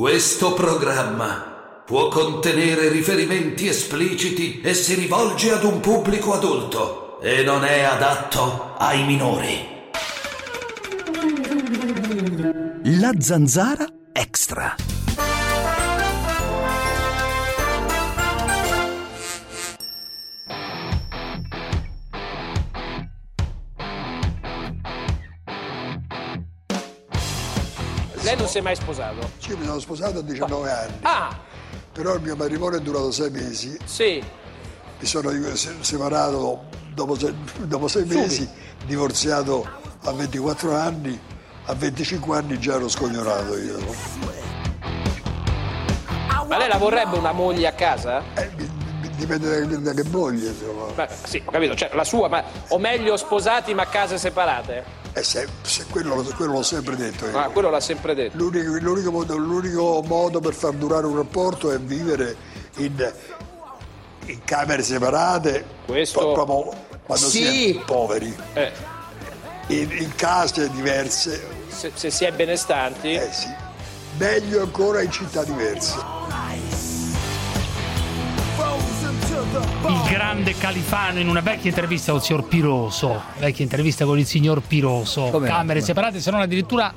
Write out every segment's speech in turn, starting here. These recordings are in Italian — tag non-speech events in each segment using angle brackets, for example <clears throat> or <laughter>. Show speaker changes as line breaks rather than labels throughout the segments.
Questo programma può contenere riferimenti espliciti e si rivolge ad un pubblico adulto e non è adatto ai minori.
La zanzara extra.
Lei non si è mai sposato?
Sì, mi sono sposato a 19 anni,
Ah,
però il mio matrimonio è durato sei mesi,
sì.
mi sono se- separato dopo sei, dopo sei mesi, divorziato a 24 anni, a 25 anni già ero scognorato io.
Ma lei la vorrebbe una moglie a casa?
Eh, dipende da, da che moglie, insomma.
Ma, sì, ho capito, cioè la sua, ma o meglio sposati ma case separate?
Eh, se, se quello, lo- quello l'ho sempre detto io.
Ma quello l'ha sempre detto.
L'unico, l'unico modo, l'unico modo per far durare un rapporto è vivere in, in camere separate,
Questo-
po- proprio quando
Sì.
si è poveri,
Eh,
in, in case diverse,
se, se si è benestanti.
eh sì. meglio ancora in città diverse.
Il grande Califano in una vecchia intervista con il signor Piroso, vecchia intervista con il signor Piroso,
Come
camere separate, se non addirittura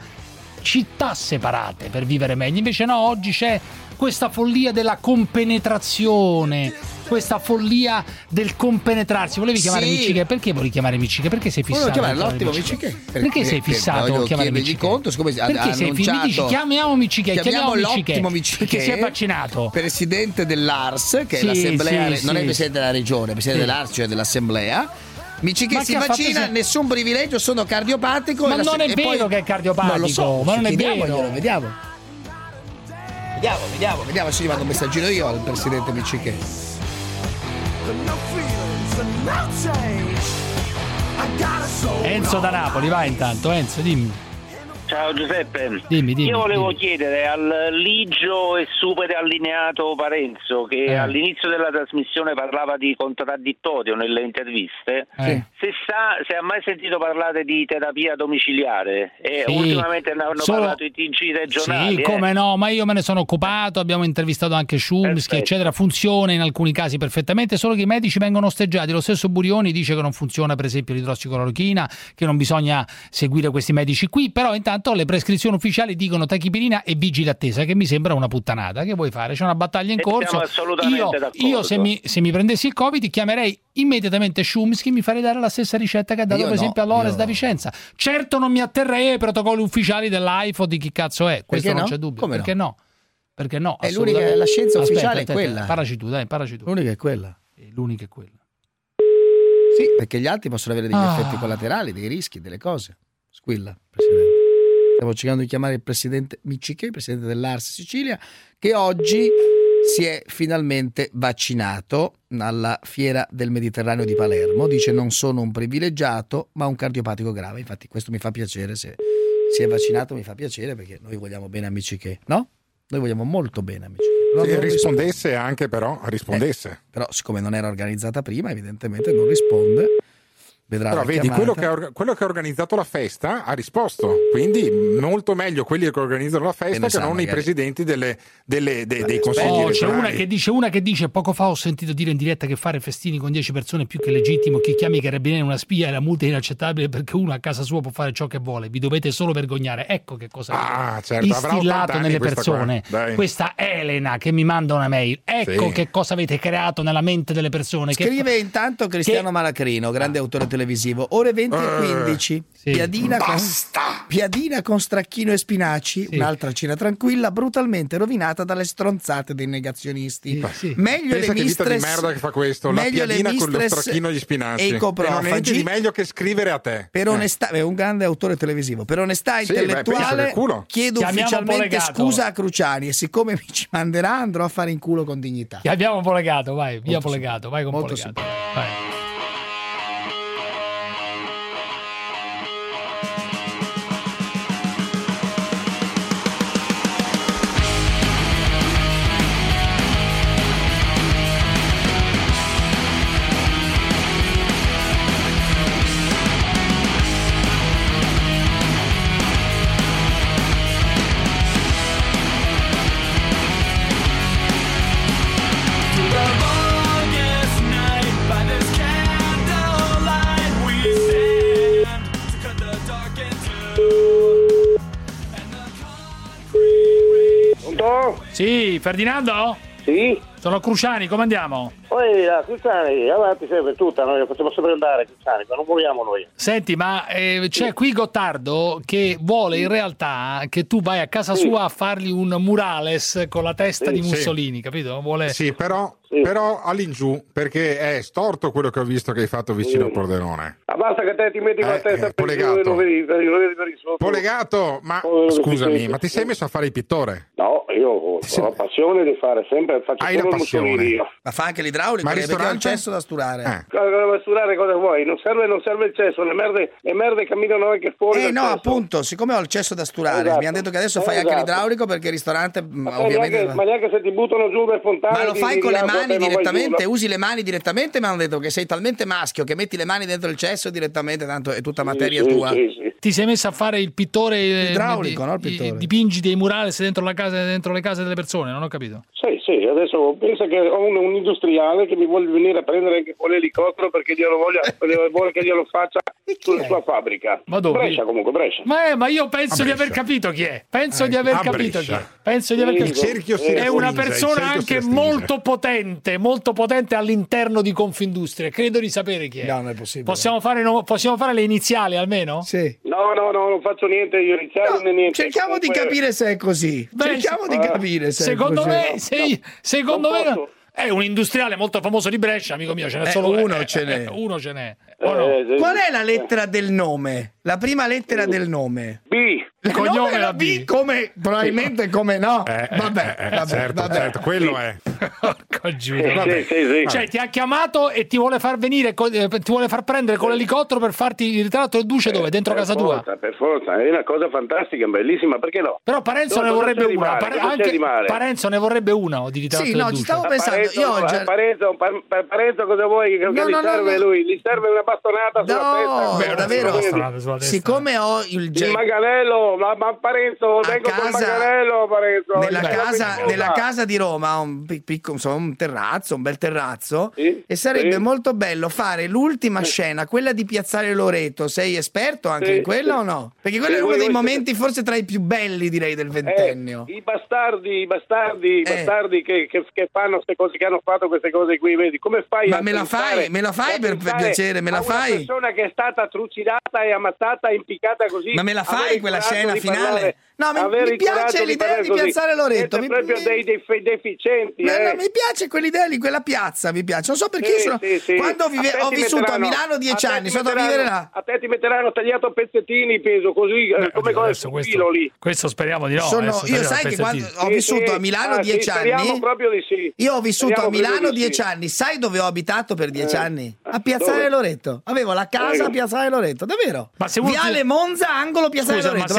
città separate per vivere meglio. Invece no, oggi c'è questa follia della compenetrazione, questa follia del compenetrarsi. Volevi chiamare
Sì.
Micciche? Perché volevi chiamare Micciche? Perché sei fissato?
Volevo chiamare l'ottimo
Micciche?
Micciche.
Perché, sei fissato a chiamare Micciche?
conto, siccome ha-
Perché
ha
sei fi- mi
annunciato-
dici chiamiamo Micciche, chiamiamo,
Chiamiamo
Micciche,
l'ottimo Micciche
perché si è vaccinato.
Presidente dell'ARS, che
Sì,
è l'assemblea,
sì,
non è il presidente della regione, è presidente dell'ARS, cioè dell'assemblea.
Ma
si
che fatto
vaccina,
se-
nessun privilegio, sono cardiopatico.
Ma non è
e
vero
poi-
che è cardiopatico,
Non lo so,
ma non è vero.
Vediamo. Vediamo, vediamo, vediamo se gli mando un messaggino io al presidente Micciche.
Enzo da Napoli, vai intanto, Enzo, dimmi.
Ciao Giuseppe,
Dimmi, dimmi,
io volevo
dimmi.
chiedere al ligio e super allineato Parenzo che
Eh.
all'inizio della trasmissione parlava di contraddittorio nelle interviste,
Eh.
se, sa, se ha mai sentito parlare di terapia domiciliare e
Sì,
ultimamente ne hanno
solo-
parlato i TG regionali.
Sì,
eh.
come no, ma io me ne sono occupato, abbiamo intervistato anche Schumsky, eccetera, funziona in alcuni casi perfettamente, solo che i medici vengono osteggiati. Lo stesso Burioni dice che non funziona per esempio l'idrossiclorochina, che non bisogna seguire questi medici qui, però intanto le prescrizioni ufficiali dicono tachipirina e vigile attesa, che mi sembra una puttanata. Che vuoi fare? C'è una battaglia in
E
corso.
siamo assolutamente
Io,
d'accordo.
io se, mi, se mi prendessi il Covid chiamerei immediatamente Schumsky mi farei dare la stessa ricetta che ha dato
Io
per
no,
esempio a Lores da Vicenza. Certo non mi atterrei ai protocolli ufficiali dell'iPhone di chi cazzo è, questo
Perché
non
no?
c'è dubbio.
Come no?
Perché no? Perché no?
È l'unica- la scienza
Aspetta,
ufficiale è quella.
Paraci tu, dai, paraci tu.
L'unica è quella.
Eh, L'unica è quella.
Sì, perché gli altri possono avere degli
Ah.
effetti collaterali, dei rischi, delle cose. Squilla, Presidente. Stavo cercando di chiamare il Presidente Micciche, il Presidente dell'Ars Sicilia, che oggi si è finalmente vaccinato alla Fiera del Mediterraneo di Palermo. Dice non sono un privilegiato, ma un cardiopatico grave. Infatti questo mi fa piacere, se si è vaccinato mi fa piacere perché noi vogliamo bene a Micciche, no? Noi vogliamo molto bene a Micciche. Però
Se
non
rispondesse anche però, rispondesse.
però siccome non era organizzata prima, evidentemente non risponde. Vedrà
Però
la
vedi, quello che, ha, quello che ha organizzato la festa ha risposto. Quindi molto meglio quelli che organizzano la
Che
festa che
sa,
non i
magari.
presidenti delle- delle- dei, dei consigli
Oh, c'è una che dice una che dice poco fa ho sentito dire in diretta che fare festini con 10 persone è più che legittimo. Chi chiami i carabinieri una spia e la multa è inaccettabile perché uno a casa sua può fare ciò che vuole. Vi dovete solo vergognare. Ecco che cosa
Ah, certo, avrà 80
istillato
anni
nelle
questa
persone. Questa Elena che mi manda una mail. Ecco
Sì.
che cosa avete creato nella mente delle persone che-
Scrive intanto Cristiano
che-
Malacrino, grande autore televisivo. Ore 20 e
Eh,
15.
sì.
Piadina, con, piadina con stracchino e spinaci.
Sì.
Un'altra cena tranquilla, brutalmente rovinata dalle stronzate dei negazionisti.
Sì, sì.
Meglio
Pensa
le
che vita di
mistress.
merda che fa questo, la piadina con lo
mistress
stracchino e gli spinaci.
E i
E non è niente
coprofagi.
di meglio che scrivere a te.
Per
Eh.
onestà, è un grande autore televisivo. Per onestà
beh,
intellettuale,
culo.
chiedo
Chiamiamo
ufficialmente scusa a Cruciani. E siccome mi ci manderà, andrò a fare in culo con dignità.
che abbiamo polegato vai via
Molto
polegato vai con
Molto
polegato vai. Sì, Ferdinando?
Sì?
Sono Cruciani, come andiamo?
Poi, la Cruciani, avanti sempre tutta, noi facciamo sempre andare, Cruciani, ma non vogliamo noi.
Senti, ma eh, c'è qui Gottardo che vuole in realtà che tu vai a casa
Sì.
sua a fargli un murales con la testa
Sì,
di
sì.
Mussolini, capito? Vuole...
Sì, però,
Sì.
però all'ingiù, perché è storto quello che ho visto che hai fatto vicino al Pordenone.
Ma basta che te ti metti con la
Eh,
testa
eh,
per
poi
giù e
legato.
lo vedi, lo vedi per il sotto.
Poi legato, ma scusami, ma ti sei messo a fare il pittore?
No, io ho
Sì.
la passione di fare sempre, faccio
Hai la passione.
io.
Ma fa anche l'idraulico,
Ma il
eh, perché ha il cesso da sturare.
Eh.
Cosa mesurare cosa vuoi? Non serve, non serve il cesso, le merde, le merde camminano anche fuori.
Eh no,
cesso.
appunto, siccome ho il cesso da sturare,
Esatto.
mi hanno detto che adesso fai anche
Esatto.
l'idraulico perché il ristorante
Ma,
ovviamente...
neanche, ma neanche se ti buttano giù le fontane.
Ma lo fai
di
con le mani direttamente? Usi le mani direttamente? Mi hanno detto che sei talmente maschio che metti le mani dentro il cesso direttamente, tanto è tutta materia
Sì,
tua.
Sì, sì.
Ti sei messo a fare il pittore eh,
Idraulico,
di-
no, il pittore.
Dipingi dei murales dentro, la casa, dentro le case delle persone, non ho capito.
Sì, sì, adesso pensa che ho un, un industriale che mi vuole venire a prendere anche con l'elicottero perché glielo voglia, vuole che glielo faccia <laughs> sulla
è?
sua fabbrica.
Ma dove?
Brescia comunque, Brescia.
Ma, eh, ma io penso di aver capito chi è. Penso
Eh,
di aver capito chi è. Penso di aver capito.
Il cerchio si
È
È una persona anche molto potente, molto potente all'interno di Confindustria. Credo di sapere chi è.
No, non è possibile.
Possiamo fare, no- possiamo fare le iniziali almeno?
Sì.
No, no, no, non faccio niente io iniziale né
No,
niente.
cerchiamo di
Comunque-
capire se è così.
Beh,
cerchiamo di
eh,
capire se
Secondo
è così.
me, se- secondo
non
me
posso.
è un industriale molto famoso di Brescia, amico mio. Ce n'è
Eh,
solo
uno
eh,
ce n'è.
eh, Uno ce n'è. O no?
Eh.
Qual è la lettera del nome? La prima lettera del nome.
B.
Il
cognome la
B
B.
come probabilmente come no.
Eh, eh,
vabbè,
eh, eh,
vabbè,
certo,
vabbè.
certo, quello è. <laughs>
Porco Giuda,
Sì,
vabbè.
sì, sì, sì.
Cioè, ti ha chiamato e ti vuole far venire, eh, ti vuole far prendere con l'elicottero per farti il ritratto del duce dove? Dentro
per
casa tua?
forza, Per forza, è una cosa fantastica, bellissima, perché no?
Però Parenzo
No,
ne vorrebbe una.
male?
Anche? Parenzo ne vorrebbe una di ritratto
Sì, no, ci stavo pensando.
Parenzo,
Io già...
Parenzo, pa- pa- Parenzo cosa vuoi che,
No,
gli
no,
serve
no.
lui? Gli serve una bastonata sulla
No,
testa.
davvero.
Strada sulla testa.
Siccome ho il
Il
ge-
manganello, ma, ma Parenzo,
A
vengo
casa-
manganello, Parenzo.
nella casa, nella casa di Roma ho un, pic- piccolo, insomma, un terrazzo, un bel terrazzo
Sì,
e sarebbe
sì.
molto bello fare l'ultima scena, quella di Piazzale Loreto. Sei esperto anche
Sì,
in quella
sì.
o no? Perché quello
Sì,
è uno dei momenti forse tra i più belli direi del
Eh,
ventennio.
I bastardi, i bastardi, i
Eh.
bastardi che, che- che fanno queste cose, che hanno fatto queste cose qui, vedi? Come fai
Ma
a
me la fai? Me la fai per- per piacere? Me la
a
fai?
Una persona che è stata trucidata e ammazzata, impiccata così.
Ma me la fai quella scena finale? No, mi-
avere
mi piace l'idea di
così.
Piazzale Loreto, mi-
proprio
mi-
dei, deficienti. Eh.
no, mi piace quell'idea lì, quella piazza, mi piace. Non so perché
Sì,
io sono...
sì, sì.
quando vive- ho vissuto a Milano dieci anni, sono andato a vivere là.
A te ti metteranno tagliato a pezzettini, peso così, eh,
Beh,
come
oddio,
cosa
questo,
filo lì.
questo speriamo di no.
Sono-
adesso
io sai che quando ho vissuto a Milano
Ah,
dieci anni.
proprio di sì.
Io ho vissuto a Milano
di
dieci anni. Sai dove ho abitato per dieci
Eh.
anni? A Piazzale? Loreto. Avevo la casa a
Eh.
Piazzale Loreto, davvero.
Ma se uno
Viale Monza, angolo Piazzale
Scusa, ma
Loreto.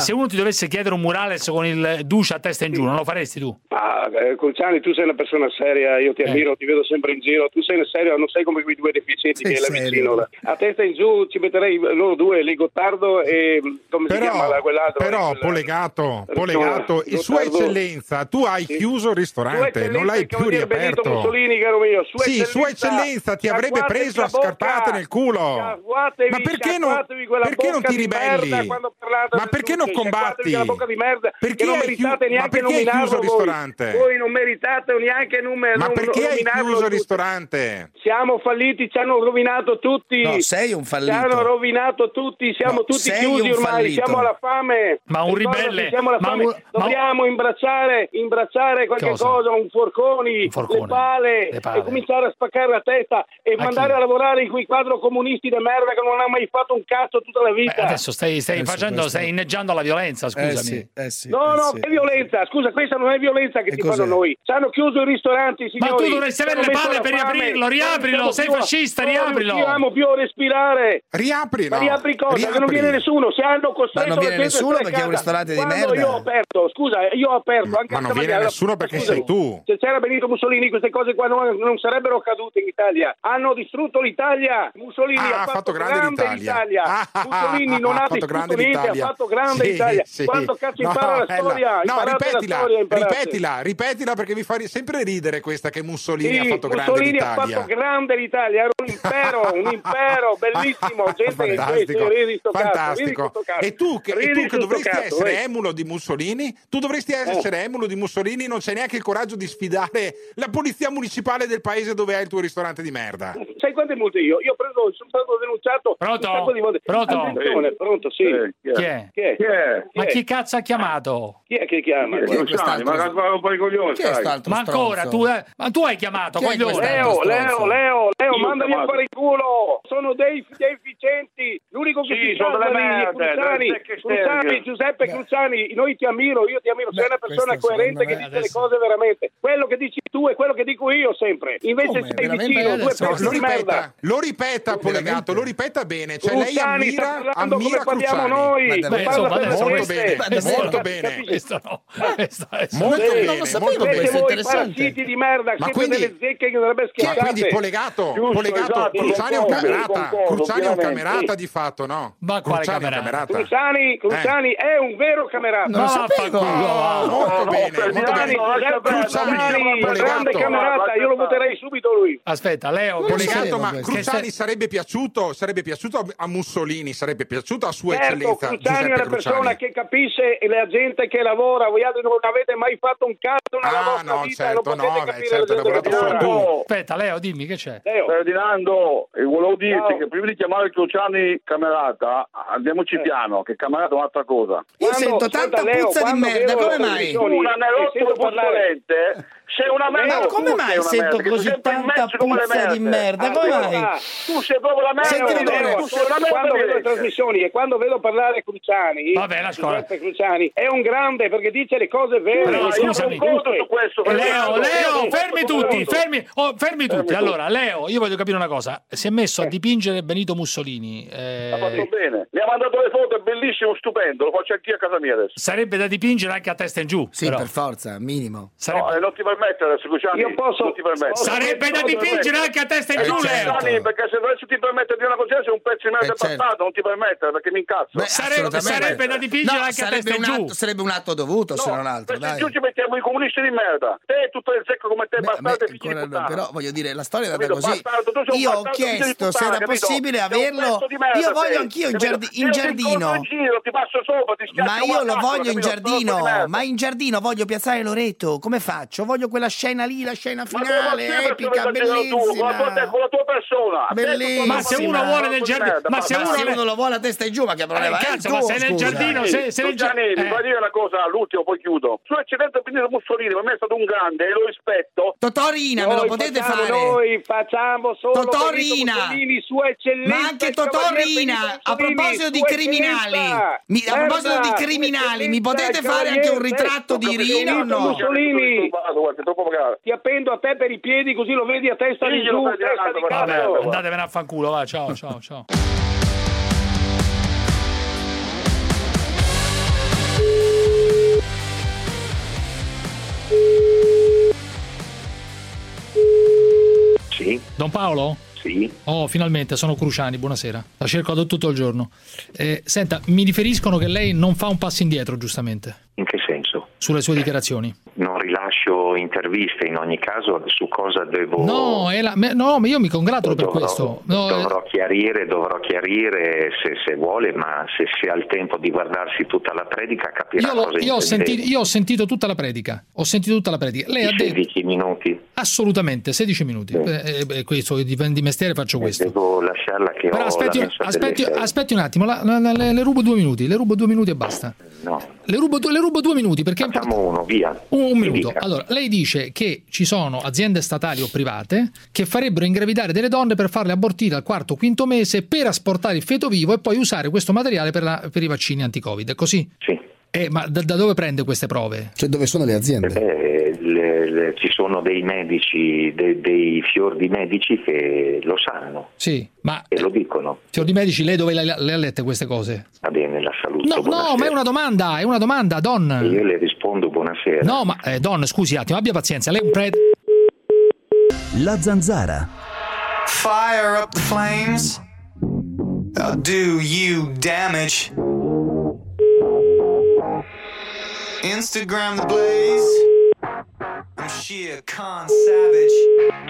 se uno,
perché
ti dovesse, chiedere un murales con il duce a testa in giù, non lo faresti tu?
Ah, eh, Cruciani, tu sei una persona seria, io ti
Eh.
ammiro, ti vedo sempre in giro, tu sei serio, non sei come quei due deficienti
Sei
che
serio.
vicino. A testa in giù ci metterei loro due, lì Gottardo e come si chiama
Però,
la- quell'altro?
però
Quella-
Polegato, Polegato, in Sua Eccellenza, tu hai
Sì.
chiuso il ristorante,
Eccellenza,
non l'hai
il
più
Benito
riaperto.
Mussolini, caro mio. Sua
Sì, Sua Eccellenza ti avrebbe preso
la
a scarpate nel culo. Ma perché non, perché non ti ribelli? Ma perché non combatti?
quella bocca di merda
Perché
non meritate
ma
neanche nominarlo
ristorante?
Voi non meritate neanche nume-
Ma perché hai
nominarlo
chiuso il ristorante?
Siamo falliti, ci hanno rovinato tutti.
No, sei un
Ci
fallito.
hanno rovinato tutti, siamo
No,
tutti chiusi ormai,
fallito.
siamo alla fame.
Ma un ribelle-
Siamo alla fame.
un- ma un-
Dobbiamo imbracciare, imbracciare qualche
Cosa?
cosa, un forconi,
Un forcone,
le, pale,
le pale.
e cominciare a spaccare la testa e
A
mandare
chi?
a lavorare in quei quadro comunisti di merda che non hanno mai fatto un cazzo tutta la
Beh,
vita.
adesso stai, stai
Adesso
facendo,
questo-
stai inneggiando alla violenza, scusami.
Eh sì, eh sì,
No,
eh
no,
sì.
che violenza, scusa, questa non è violenza che
E
ti
cos'è?
fanno noi. Ci hanno chiuso i ristoranti, signori.
Ma tu dovresti avere le palle per riaprirlo, riaprilo, sei fascista, riaprilo.
Non riusciamo più a respirare.
Riapri,
Ma
no.
riapri cosa? Che non
Riapri.
viene nessuno, si hanno costretto
Ma non viene nessuno perché è un ristorante di
Quando
merda.
io ho aperto, scusa, io ho aperto
Ma-
anche
ma non viene nessuno perché sei tu.
Se c'era Benito Mussolini queste cose qua non, sarebbero accadute in Italia. hanno distrutto l'Italia. Mussolini ha fatto, grande, l'Italia. Mussolini non
ha
distrutto niente,
l'Italia.
ha fatto grande
Sì,
l'Italia.
sì.
Quanto cazzo
No,
impara la
bella.
storia?
No, ripetila,
storia,
ripetila, ripetila perché mi fa sempre ridere questa che Mussolini
Sì,
ha fatto grande
Mussolini ha
l'Italia.
fatto grande l'Italia, era un impero, un <laughs> impero bellissimo, gente che
Fantastico,
ridi
fantastico.
cazzo.
E tu che, e tu che dovresti
cazzo,
essere
eh.
emulo di Mussolini, tu dovresti essere emulo di Mussolini, non c'è neanche il coraggio di sfidare la polizia municipale del paese dove hai il tuo ristorante di merda.
Sai quante multe io? Io ho preso, sono stato denunciato
Pronto?
un sacco di volte.
Pronto?
Attenzione, pronto, sì.
Chi è?
Chi è?
Chi è?
Ma chi cazzo ha chiamato?
Chi è che chiama?
Chi è Luciani? Ma ma un po' i coglioni,
Chi è
Ma ancora, tu, eh, ma tu hai chiamato,
Chi
coglione?
Leo. Leo, Leo, Leo,
Io
mandali a fare il culo! Sono dei deficienti! L'unico che
Sì,
si
sono delle merde,
Cruciani,
sterche.
Giuseppe
Beh.
Cruciani, noi ti ammiro, io ti ammiro, sei
Beh,
una persona coerente che dice le cose veramente. Quello che dici tu è quello che dico io sempre. Invece
Come?
sei vicino, due pezzi
lo
di merda.
ripeta, lo ripeta? Polegato, lo ripeta bene. Cioè lei ammira, ammira
parliamo
Cruciani.
noi,
davvero?
parla
Insomma, adesso
Molto bene,
Ma
molto bene.
Questo no. Questo è-
Molto
Sì,
bene,
non lo sapevo
molto
questo,
Siete
bene.
voi
interessante.
di merda,
Ma quindi-
delle zecche che dovrebbe
Ma
schiacciate.
quindi Polegato,
Giusto,
Polegato,
esatto,
Cruciani è un camerata,
concordo,
Cruciani è un camerata di fatto, no?
Ma quale
Cruciani è un
camerata?
Cruciani, Cruciani è un vero camerata.
Non lo
Ma
sapevo.
Ah, molto
no,
bene, molto
Cruciani,
bene. Cruciani,
grande camerata, io lo voterei subito lui.
Aspetta, Leo,
Polegato, ma
questo.
Cruciani sarebbe piaciuto, sarebbe piaciuto a- Mussolini, sarebbe piaciuto a Sua
Certo,
Eccellenza
Cruciani è
Giuseppe
una persona
Cruciani.
Che capisce e la gente che lavora, voi altri non avete mai fatto un cazzo nella
Ah,
vostra
no,
vita
certo,
non potete
no, beh,
capire
certo,
la gente.
Ferdinando,
Aspetta, Leo, dimmi che c'è.
Leo,
Ferdinando, e volevo dirti
Ciao.
che prima di chiamare Cruciani camerata, andiamoci piano, che camerata è un'altra cosa.
Io
Quando-
sento tanta
Leo,
puzza di
quando
merda, come mai?
Una nell'otto
parlare
sei una merda. Tu
come mai sento
merda,
così tanta puzza di merda? Come mai?
Tu sei proprio la merda.
Senti.
Leo,
tu sei una merda.
quando vedo le trasmissioni e quando vedo parlare Cruciani,
Vabbè, la scuola.
Giuseppe Cruciani, è un grande perché dice le cose vere. Cose
scusami.
su questo.
Leo. Leo, fermi tutti, fermi, oh, fermi tutti. Allora, Leo, io voglio capire una cosa. Si è messo a dipingere Benito Mussolini. eh,
Ha fatto bene. Mi ha mandato le foto, è bellissimo, stupendo. Lo faccio anch'io a casa mia adesso.
sarebbe da dipingere anche a testa in giù.
Sì,
però.
per forza, minimo.
Sarebbe,
No, eh, non ti permette adesso.
Io posso-
Non ti permette.
posso-
sarebbe da dipingere anche a testa in giù. Leo.
Perché se adesso ti permette di una cosa sei un pezzo di merda
Eh, certo.
bastardo, non ti permette perché mi incazzo.
Beh,
Sarebbe- da dipingere
No,
anche a testa in
un
giù.
atto- Sarebbe un atto dovuto, se non altro, dai.
giù ci mettiamo i comunisti di merda. Te e tutto il secco come te,
Beh,
bastardo e figli di
però voglio dire, la storia è andata così. Io ho chiesto se era possibile averlo. Io voglio anch'io in, giardino. Ma io lo voglio in giardino, ma in giardino voglio piazzare Loreto. Come faccio? Voglio quella scena lì, la scena
Ma
finale,
sempre
epica,
a vedere tu, con la tua, te- con la tua persona.
Bellissima.
Ma se uno vuole nel
di
giardino- ma se
Ma
uno ne-
uno lo vuole a testa in giù, ma che problema
Eh, cazzo, ma se nel giardino- se- se nel gia-
Gianni,
eh.
dire una cosa, l'ultimo, poi chiudo. Sua eccellenza Benito Mussolini, per me è stato un grande e lo rispetto.
Totorina, me lo potete
facciamo-
fare?
Noi facciamo solo
Totorina.
Mussolini, sua eccellenza.
Ma anche Totorina, a proposito di criminali, mi- a proposito di criminali, mi potete fare anche un ritratto di Rina o no?
Mussolini,
È troppo magari.
ti appendo a te per i piedi così lo vedi a testa di giù, testa di
va
Vabbè, andatevene a fanculo, va, ciao, ciao, ciao.
Sì,
Don Paolo?
sì.
Oh, finalmente, sono Cruciani, buonasera. La cerco da tutto il giorno. Eh, senta, mi riferiscono che lei non fa un passo indietro, giustamente,
In che senso?
Sulle sue dichiarazioni.
Non rilascio interviste in ogni caso su cosa devo...
No, la- no, ma io mi congratulo per
dovrò,
questo. No, eh,
dovrò chiarire, dovrò chiarire se, se vuole, ma se, se ha il tempo di guardarsi tutta la predica capirà
io, lo-
cosa
io ho sentito, io ho sentito tutta la predica. Ho sentito tutta la predica. Lei ha
I
detto
16 minuti.
assolutamente 16 minuti. Eh, eh, questo di, di mestiere faccio questo.
Devo lasciarla che
Però
ho
aspetti, aspetti, aspetti un attimo, la- la- la- le, le rubo due minuti, le rubo due minuti e basta.
No,
Le rubo, due- le rubo due minuti perché
facciamo
importante.
uno, via.
Un, un
Mi
minuto.
dica.
Allora, lei dice che ci sono aziende statali o private che farebbero ingravidare delle donne per farle abortire al quarto o quinto mese per asportare il feto vivo e poi usare questo materiale per, la- per i vaccini anti-Covid. È così?
Sì.
Eh, ma da, da dove prende queste prove?
Cioè, dove sono le aziende?
Eh, le- le- ci sono dei medici, de- dei fior di medici che lo sanno
Sì, ma
e lo dicono.
fior di medici, lei dove le, le ha lette queste cose?
Va bene, la saluto.
No, no,
buonasera.
ma è una domanda, è una domanda, Don.
E Io le rispondo buonasera.
No, ma eh, Don, scusi un attimo, abbia pazienza. Lei è un prete.
La zanzara.
Fire up the flames. I'll do you damage. Instagram the blaze.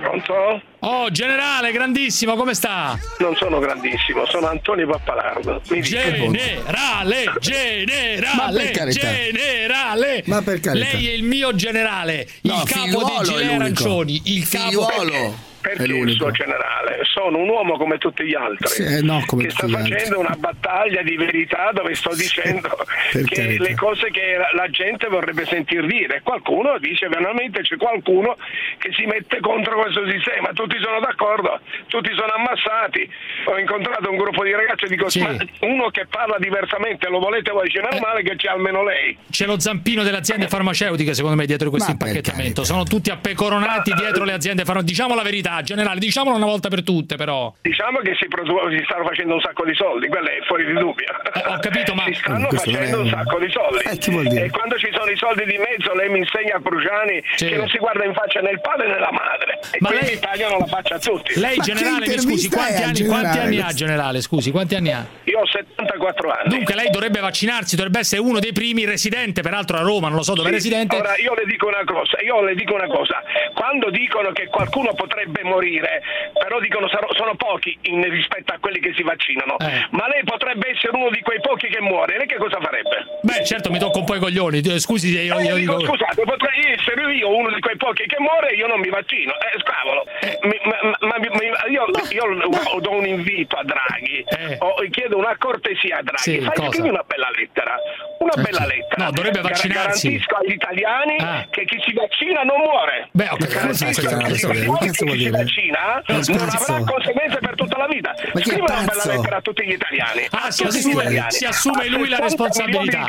Pronto?
Oh, generale, grandissimo, come sta?
Non sono grandissimo, sono Antonio Pappalardo.
Generale,
Ma
generale, generale.
Ma per carità.
Lei è il mio generale,
No,
il capo dei gilet arancioni, il capo
Figliuolo
Perché il suo generale? Sono un uomo come tutti gli altri.
Sì, eh, no, come
che sta facendo una battaglia di verità dove sto dicendo <laughs> che
carità.
le cose che la, la gente vorrebbe sentir dire. Qualcuno dice veramente c'è qualcuno che si mette contro questo sistema, tutti sono d'accordo, tutti sono ammassati. Ho incontrato un gruppo di ragazzi e dico
Sì.
ma uno che parla diversamente lo volete voi? C'è normale che c'è almeno lei.
C'è lo zampino delle aziende farmaceutiche, secondo me, dietro questo
Ma
impacchettamento. Sono tutti appecoronati dietro le aziende farmaceutiche. Diciamo la verità, generale, diciamolo una volta per tutte, però.
Diciamo che si, produ- si stanno facendo un sacco di soldi, quello è fuori di dubbio.
Eh, ho capito, ma-
si stanno
Questo non è
facendo un sacco di soldi.
Eh, chi vuol dire?
E quando ci sono i soldi di mezzo, lei mi insegna a Cruciani
Sì.
che non si guarda in faccia né il padre né la madre. E
Ma
quindi
lei-
tagliano la faccia a tutti.
Lei,
Ma
generale, mi scusi, quanti
è
anni, quanti anni ha, generale? Scusi, quanti anni ha?
Io ho 74 anni.
Dunque, lei dovrebbe vaccinarsi, dovrebbe essere uno dei primi residente, peraltro a Roma, non lo so dove è
Sì,
residente.
Ora io le dico una cosa, io le dico una cosa, quando dicono che qualcuno potrebbe morire, però dicono sarò- sono pochi in rispetto a quelli che si vaccinano,
Eh.
ma lei potrebbe essere uno di quei pochi che muore, lei che cosa farebbe?
Beh, certo, mi tocco un po' i coglioni. eh, Scusi, io,
Eh,
io
dico, scusate, potrei essere io uno di quei pochi che muore e io non mi vaccino. Eh, scavolo. Mi- ma, ma- ma- io, io do un invito a Draghi,
Eh.
o chiedo una cortesia a Draghi,
Sì,
fai
cosa?
scrivi una bella lettera. Una
Eh,
bella lettera.
No, dovrebbe vaccinarsi.
Garantisco agli italiani
Ah.
che chi si vaccina non muore.
Beh,
cazzo che vuol dire?
Vaccina
Ma
non avrà conseguenze per tutta la vita.
Ma chi è
Scrivi una bella lettera a tutti gli italiani.
Ah, si assume-
italiani.
si assume lui la
60
responsabilità.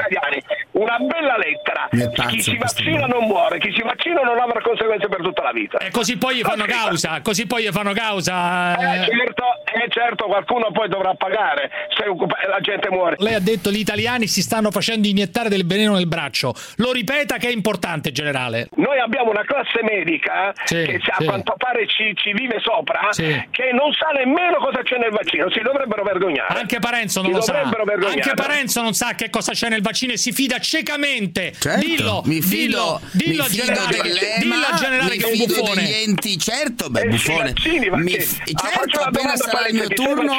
Una bella lettera.
Pazzo
Chi si vaccina non muore, chi si vaccina non avrà conseguenze per tutta la vita.
E così poi gli fanno
Ok.
causa, così poi gli fanno causa.
Eh,
eh.
certo, eh, certo, qualcuno poi dovrà pagare se la gente muore.
Lei ha detto gli italiani si stanno facendo iniettare del veleno nel braccio. Lo ripeta che è importante, generale.
Noi abbiamo una classe medica
Sì,
che a
sì.
quanto pare ci, ci vive sopra
Sì.
che non sa nemmeno cosa c'è nel vaccino, si dovrebbero vergognare.
Anche Parenzo non
Si
lo sa. Anche Parenzo non sa che cosa c'è nel vaccino e si fida ciecamente.
Certo,
dillo,
mi fido,
dillo, dillo
mi fido
generale, dillo al generale
mi
che è un buffone.
degli enti, certo, beh,
Eh,
buffone.
vaccini.
Mi f-
Ah,
certo, appena sarà il mio turno,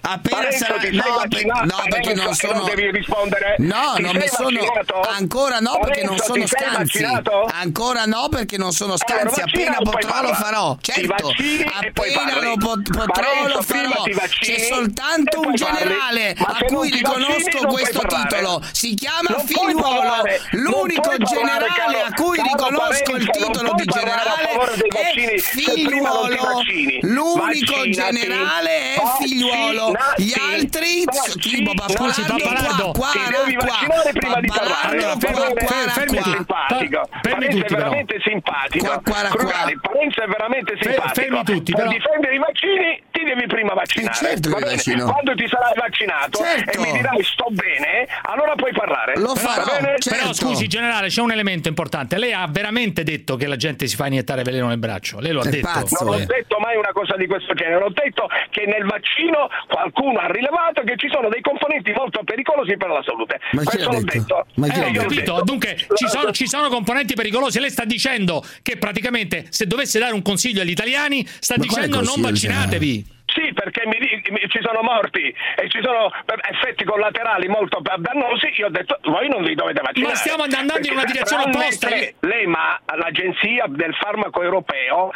appena
Parenzo,
sarà no, per- no, perché non sono
non devi rispondere.
No,
Ti
non mi sono
vaccinato?
ancora no perché non sono
vaccinato?
Ancora no perché non sono
vaccina
appena potrò lo farò.
Ti
Certo,
e poi
appena
parli.
lo pot- potrò
Parenzo,
lo farò. C'è soltanto un generale a cui riconosco questo
parlare.
titolo. Si chiama
Non
figliuolo, l'unico
parlare,
generale a cui riconosco il titolo di generale è figliuolo. L'unico
Vaccinati.
generale è figliuolo. Gli altri tipo Pappalardo qua, qua,
prima di parlare.
Pappalardo qua,
Fermi- simpatico. Parenzo
tutti,
è veramente simpatico. Parenzo è veramente
Fe-
simpatico.
fermi tutti,
per
però.
difendere i vaccini ti devi prima vaccinare.
Eh, certo.
Quando ti sarai vaccinato
Certo.
e mi dirai sto bene, allora puoi parlare.
Lo farò,
bene?
certo.
Però scusi, generale, c'è un elemento importante. Lei ha veramente detto che la gente si fa iniettare veleno nel braccio? Lei lo ha
È
detto?
pazzo.
Non ho
eh.
detto mai una cosa di questo genere, ho detto che nel vaccino qualcuno ha rilevato che ci sono dei componenti molto pericolosi per la salute.
Ma chi
Questo
l'ha
l'ho
detto?
detto.
Ma chi
Eh,
l'ha
ho capito.
detto.
Dunque, ci sono, ci sono componenti pericolosi. Lei sta dicendo che praticamente se dovesse dare un consiglio agli italiani, sta
Ma
dicendo non vaccinatevi.
Sì, perché mi- ci sono morti e ci sono eh, effetti collaterali molto dannosi. Io ho detto, voi non vi dovete vaccinare.
Ma stiamo andando in una direzione opposta.
realmente L'EMA, l'agenzia del farmaco europeo,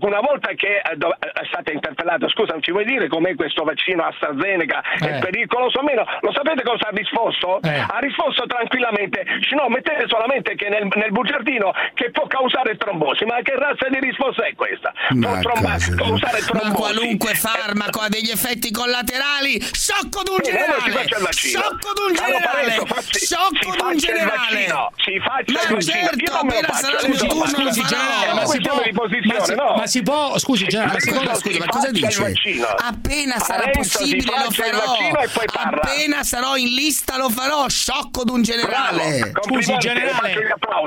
una volta che eh, do- è stata interpellata, scusa, ci vuoi dire com'è questo vaccino AstraZeneca? È
Eh.
pericoloso o meno? Lo sapete cosa ha risposto?
Eh.
Ha risposto tranquillamente, "Sì, no, mettete solamente che nel, nel bugiardino che può causare trombosi. Ma che razza di risposta è questa? Può tromba-
cosa-
causare trombosi.
ma qualunque
Eh,
farmaco ha degli effetti effetti collaterali. Sciocco d'un generale.
faccia il vaccino.
Sciocco d'un generale. Sciocco d'un generale.
si faccia
Ma certo, appena sarà il mio turno lo
Scusi,
farò.
ma si può,
di posizione,
ma si,
no?
ma si può, scusi, generale, ma
scusi,
si
ma cosa dice? Appena sarà possibile lo farò.
e.
Appena sarò in lista lo farò. Sciocco d'un generale.
Scusi, generale.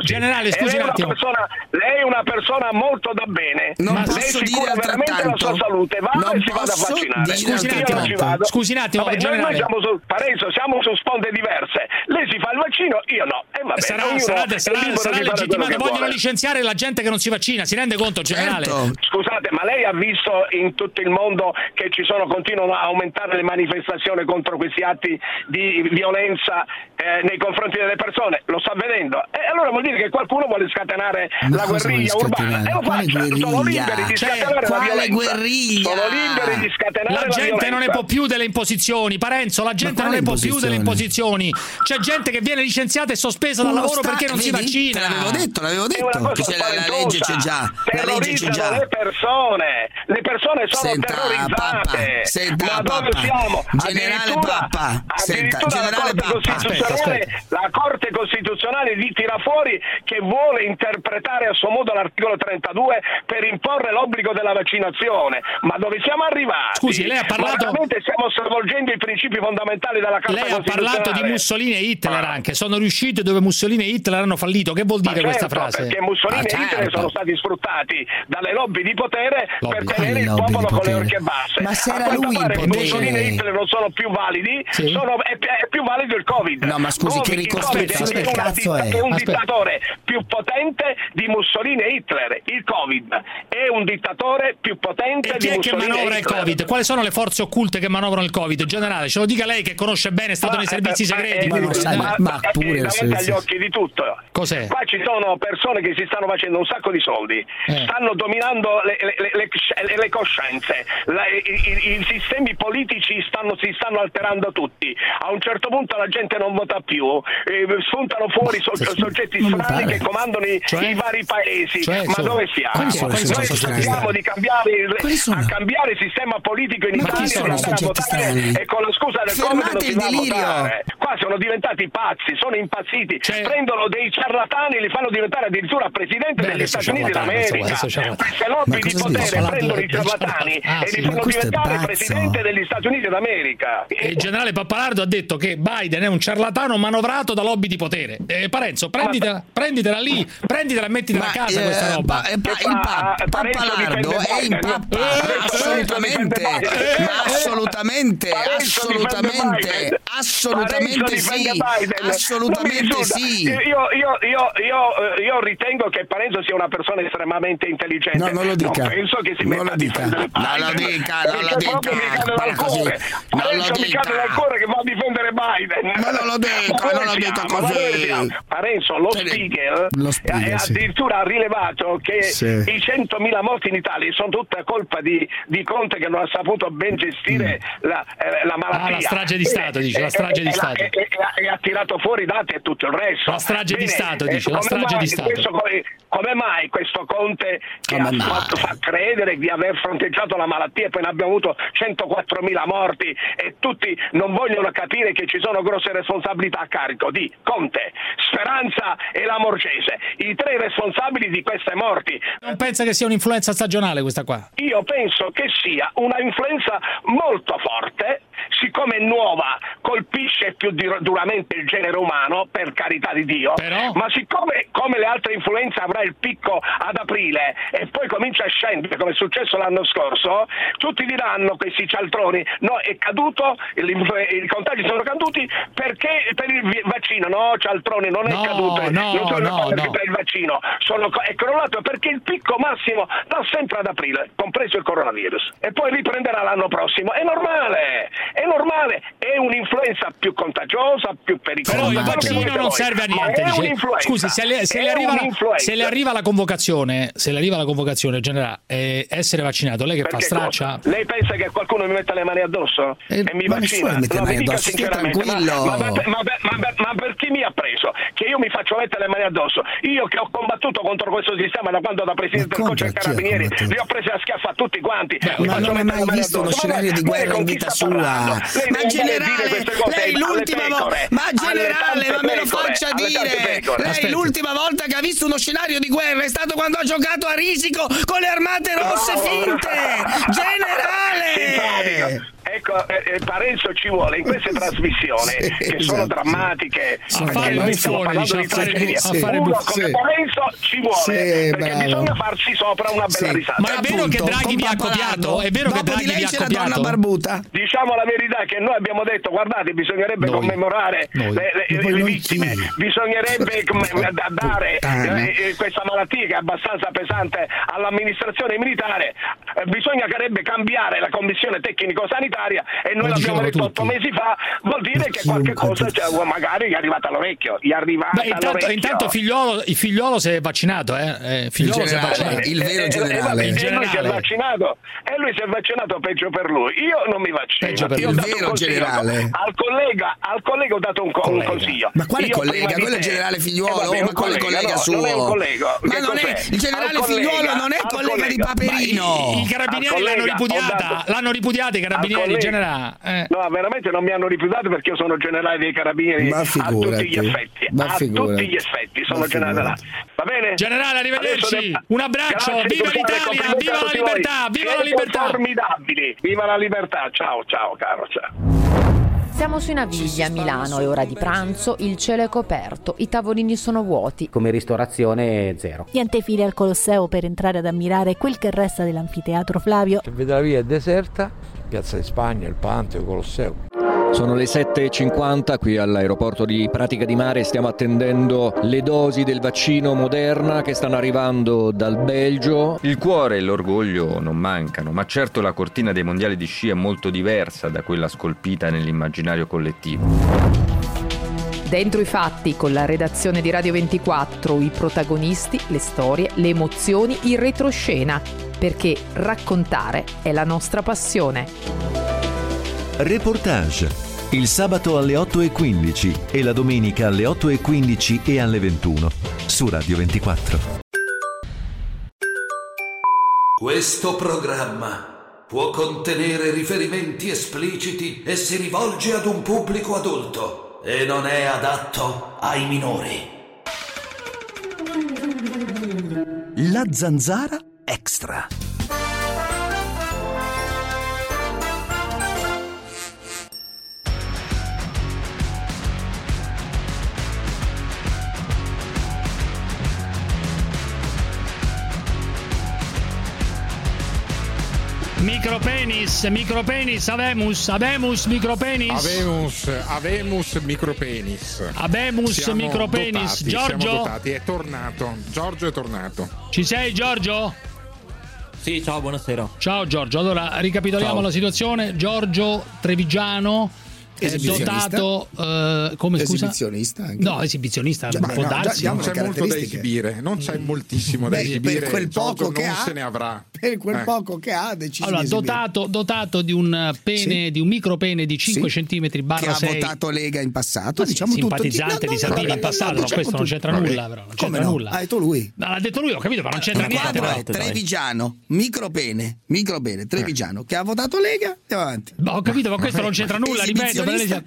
Generale, scusi
lei è
un
una
attimo.
persona- lei è una persona molto da bene.
Non posso
si
dire
cura veramente la
altrettanto.
sua salute. Vada
Non
e si vada a vaccinare.
Scusi un attimo.
non ci vado.
Scusi un attimo,
Vabbè, noi-
generale.
Noi siamo su, Parenzo, siamo su sponde diverse. Lei si fa il vaccino, io no. E vabbè,
Sarà, sarà, sarà, sarà legittimato,
che
vogliono
vuole.
licenziare la gente che non si vaccina, si rende conto, generale?
Certo.
Scusate, ma lei ha visto in tutto il mondo che ci sono, continuano a aumentare le manifestazioni contro questi atti di violenza eh, nei confronti delle persone? Lo sta vedendo? E allora vuol dire che qualcuno vuole scatenare
Ma
la guerriglia urbana. E lo faccia, sono liberi di
Cioè,
scatenare la violenza.
guerriglia?
Sono liberi di scatenare la,
La gente non ne può più delle imposizioni, Parenzo, la gente non ne può più delle
imposizioni?
C'è gente che viene licenziata e sospesa dal
Uno
lavoro
sta-
perché non si
vedi?
vaccina.
Te l'avevo detto, l'avevo detto. Che c'è la, la legge c'è già. La legge c'è già.
le persone. Le persone sono
Senta,
terrorizzate.
papà, senta,
Ma dove
papà.
siamo?
Generale
Addirittura-
papà, senta,
addirittura
generale
la Corte. Costituzionale,
Aspetta,
la Corte Costituzionale li tira fuori che vuole interpretare a suo modo l'articolo 32 per imporre l'obbligo della vaccinazione. Ma dove siamo arrivati?
Scusi, lei ha parlato-
Ma veramente stiamo stravolgendo i principi fondamentali della Carta
Lei ha parlato di. Mussolini e Hitler anche, sono riusciti dove Mussolini e Hitler hanno fallito. Che vuol dire questa
certo,
frase?
Perché Mussolini
Ah,
e Hitler
certo.
sono stati sfruttati dalle lobby di potere
Lobby.
per tenere il popolo con le orecchie basse.
Ma se
A
era lui in
pare
potere.
Mussolini e Hitler non sono più validi,
Sì.
sono- è, è più valido il Covid.
No, ma scusi, che
Covid- il
ricostruzione del cazzo
ditta-
è?
un
Aspetta.
dittatore più potente di Mussolini e Hitler. Il Covid è un dittatore più potente
E chi
di
è che
Mussolini
manovra
e
il
Hitler.
Covid? Quali sono le forze occulte che manovrano il Covid? Generale, ce lo dica lei che conosce bene, è stato
Ma,
nei servizi
eh,
segreti.
eh,
Ma lo sai,
ma-
ma
è
pure
agli occhi di tutto.
Cos'è?
Qua ci sono persone che si stanno facendo un sacco di soldi,
Eh.
stanno dominando le, le- le- le- le coscienze, La- i, i- i sistemi politici stanno- si stanno alterando tutti. A un certo punto la gente non vota più, eh, spuntano fuori so- soggetti strani che comandano i,
Cioè?
i vari paesi.
Cioè,
Ma dove siamo?
Quali sono
Noi cerchiamo di cambiare cambiare il sistema politico in
Ma chi sono
di andare a
soggetti
votare
strani?
e con la scusa del
Fermate
Covid non si va a votare. Qua sono diventati pazzi, sono impazziti,
Cioè-
prendono dei ciarlatani e li fanno diventare addirittura presidente
Beh,
degli Stati Uniti d'America. Queste lobby di potere prendono i ciarlatani
Ah,
e li fanno diventare presidente degli Stati Uniti d'America.
E il generale Pappalardo ha detto che Biden è un ciarlatano manovrato da lobby di potere. Eh, Parenzo, prenditela, prenditela lì, prenditela e mettitela a
Ma,
casa
eh,
questa roba.
pa- pa- il pa- Pappalardo è in pappa, assolutamente. Ma assolutamente,
Parenzo difende
assolutamente, assolutamente
Parenzo
sì, assolutamente
Non
sì.
Io, io- io- io- eh, io ritengo che Parenzo sia una persona estremamente intelligente.
No, non lo dica.
penso che si
Non
metta
lo
a
dica. Non lo dica, non lo dica.
dal
così.
cuore.
Non lo dica.
Difendere Biden.
Ma non lo dica,
Ma dove
non l'ho detto così.
Parenzo, lo
Vedi,
Spiegel,
lo Spiegel,
eh,
sì.
addirittura ha rilevato che
Sì.
i 100.000 morti in Italia sono tutta colpa di, di Conte che non ha saputo ben gestire la, eh, la malattia.
Ah, la strage di Stato, dice, la strage di
E- e-
Stato.
E, e- e ha tirato fuori i dati e tutto il resto.
La strage di
Bene,
Stato,
eh,
dice, la
come
strage
mai
di Stato.
questo- come, come mai questo Conte che
Come
ha
mai?
fatto fa credere di aver fronteggiato la malattia e poi ne abbiamo avuto 104.000 morti e tutti non vogliono capire che ci sono grosse responsabilità a carico di Conte, Speranza e la Morgese, i tre responsabili di queste morti.
Non pensa che sia un'influenza stagionale questa qua?
Io penso che sia una influenza molto forte, siccome è nuova, colpisce più duramente il genere umano, per carità di Dio,
Però?
ma siccome come le altre influenze avrà il picco ad aprile e poi comincia a scendere, come è successo l'anno scorso, tutti diranno questi cialtroni, no, è caduto, i contagi sono caduti perché per il vaccino, no, cialtroni, non
No,
è caduto,
no,
non sono
no, no.
per il vaccino, sono è crollato perché il picco massimo va sempre ad aprile, compreso il coronavirus, e poi riprenderà l'anno prossimo. È normale, È normale, è un'influenza più contagiosa, più pericolosa.
Però il vaccino non serve a niente. Dice. Scusi, se le, se le arriva, se le arriva la convocazione, se le arriva la convocazione generale, eh, essere vaccinato, lei che fa
Perché
straccia?
cosa? Lei pensa che qualcuno mi metta le mani addosso
Eh,
e mi
ma
vaccina?
nessuno mette
No, mi
mani addosso,
sinceramente, ma-
tranquillo.
Ma, ma, ma, ma- per chi mi ha preso? Che io mi faccio mettere le mani addosso? Io che ho combattuto contro questo sistema da quando da Presidente del Coach Carabinieri li ho presi a schiaffa a tutti quanti. Mi
ma non
mettere
mai visto uno scenario di guerra in vita sua. Ma generale, lei l'ultima volta, ma generale, ma me lo faccia dire. Lei l'ultima volta che ha visto uno scenario di guerra è stato quando ha giocato a risico con le armate rosse finte. <laughs> Generale!
Ecco, eh, eh, Parenzo ci vuole in queste <laughs> trasmissioni
Sì,
che sono
esatto.
drammatiche.
Sì,
perché
fare
parlando
dice,
di
a fare-
tragedia.
a fare
Sì.
Parenzo ci vuole
Sì,
perché
bravo.
bisogna farsi sopra una bella
Sì.
risata.
Ma è vero che
Appunto,
Draghi vi ha copiato? È vero che Draghi vi ha copiato?
barbuta.
Diciamo la verità che noi abbiamo detto guardate bisognerebbe
Noi.
commemorare
Noi.
le, le- le vittime,
chi?
bisognerebbe <laughs> dare eh, eh, questa malattia che è abbastanza pesante all'amministrazione militare, eh, bisognerebbe cambiare la commissione tecnico-sanitaria e noi l'abbiamo detto otto mesi fa, vuol dire che qualche cosa cioè, magari gli è arrivata all'orecchio, gli è arrivata
Beh, intanto,
all'orecchio.
intanto figliolo, il figliolo si è vaccinato, eh? Eh, figliolo si è
generale.
vaccinato.
il vero
Eh, eh,
generale.
eh,
Il
E lui si è
generale.
vaccinato e lui si è vaccinato peggio per lui. Io non mi vaccino.
Peggio per
Io ho
lui.
dato
Il
un
vero
consiglio.
generale.
Al collega, al collega ho dato un, co- un consiglio.
Ma quale
Io
collega? Quello è il generale figliuolo?
Eh, vabbè, un
ma quale collega
no,
suo?
Non è un collega.
Ma non è- il generale
Al
figliuolo
collega,
non è collega di. Paperino.
I, i carabinieri l'hanno ripudiata,
dato-
l'hanno ripudiata i
Al collega.
generale. Eh.
No, veramente non mi hanno rifiutato perché io sono generale dei carabinieri
Ma
a tutti
figurati.
gli effetti.
Ma
a
figurati.
tutti gli effetti sono generale là. Va bene?
Generale, arrivederci.
Devo-
Un abbraccio.
Grazie,
Viva l'Italia, viva
a
la libertà, viva la libertà.
formidabili. Viva la libertà. Ciao, ciao, caro, ciao.
Siamo su Naviglia a Milano, è ora di pranzo, il cielo è coperto, i tavolini sono vuoti.
Come ristorazione zero.
Niente file al Colosseo per entrare ad ammirare quel che resta dell'anfiteatro Flavio.
Se vede la via è deserta, Piazza di Spagna, il Panteo, il Colosseo.
Sono le 7.50 qui all'aeroporto di Pratica di Mare, stiamo attendendo le dosi del vaccino Moderna che stanno arrivando dal Belgio.
Il cuore e l'orgoglio non mancano, ma certo la cortina dei mondiali di sci è molto diversa da quella scolpita nell'immaginario collettivo.
Dentro i fatti, con la redazione di Radio 24, i protagonisti, le storie, le emozioni, il retroscena, perché raccontare è la nostra passione.
Reportage. Il sabato alle 8.15 e la domenica alle 8.15 e alle 21 su Radio 24.
Questo programma può contenere riferimenti espliciti e si rivolge ad un pubblico adulto e non è adatto ai minori.
La zanzara extra.
Micropenis, micropenis, avemus, avemus, micropenis.
Avemus, avemus micropenis.
Abemus
Siamo
micropenis.
dotati,
Giorgio?
Siamo dotati, è tornato. Giorgio è tornato.
Ci sei Giorgio?
Sì, ciao, buonasera.
Ciao Giorgio, allora ricapitoliamo
Ciao.
la situazione. Giorgio Trevigiano è dotato eh, come scusa?
Esibizionista anche.
No, esibizionista,
Già,
può
no,
darsi.
già
Non c'è molto da esibire, non c'è moltissimo da
Beh,
esibire.
per quel poco che
non
ha,
se ne avrà.
per quel
Eh.
poco che ha, ha deciso
Allora,
di
dotato, dotato di un pene,
Sì.
di un micropene di 5
Sì.
cm
che
barra
ha
6
votato Lega in passato,
Ma sì,
diciamo tutto.
simpatizzante
No,
di Salvini
no,
in passato,
no,
no, questo non
tutto.
c'entra
Vabbè.
nulla, però, non
Come
c'entra
no?
nulla.
Hai detto lui.
No, l'ha detto lui, ho capito, ma non c'entra niente.
quadro è
però.
Trevigiano, micropene, micropene, Trevigiano, che ha votato Lega, andiamo avanti.
Ma ho capito, ma questo non c'entra nulla, ripeto.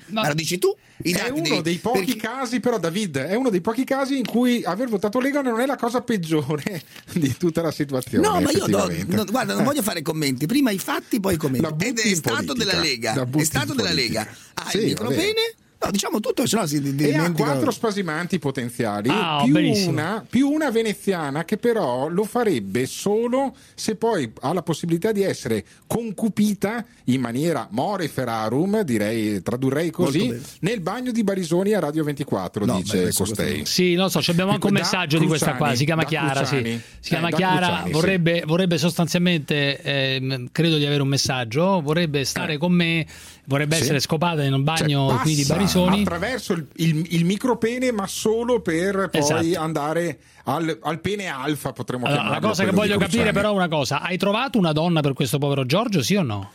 No.
Ma lo dici tu? I
È uno
devi-
dei pochi
perché-
casi, però, David, è uno dei pochi casi in cui aver votato Lega non è la cosa peggiore di tutta la situazione.
No, ma io do,
effettivamente.
no, guarda, non voglio fare commenti. Prima i fatti, poi i commenti. Ed è stato
politica,
della Lega. È stato della. Lega. Ha
Sì,
il micropene, No, diciamo tutto, se no si di-
E ha quattro spasimanti potenziali,
Ah,
più, una, più una veneziana che però lo farebbe solo se poi ha la possibilità di essere concupita in maniera more ferarum, direi, tradurrei così, nel bagno di Barisoni a Radio 24,
No, beh,
dice
adesso
Costei.
Sì, lo so, ci abbiamo anche un
Da
messaggio di questa qua, si chiama
da
Chiara, sì. Si chiama
Eh, da
Chiara,
Cruciani, sì.
vorrebbe, vorrebbe sostanzialmente, ehm, credo di avere un messaggio, vorrebbe stare con me, vorrebbe
Eh. Sì.
essere scopata in un bagno
Cioè,
qui di
passa
Barisoni.
attraverso il, il- il micropene, ma solo per poi
Esatto.
andare al, al pene alfa, potremmo
Allora,
chiamarlo.
la cosa che voglio capire però è una cosa, hai trovato una donna per questo povero Giorgio, sì o no?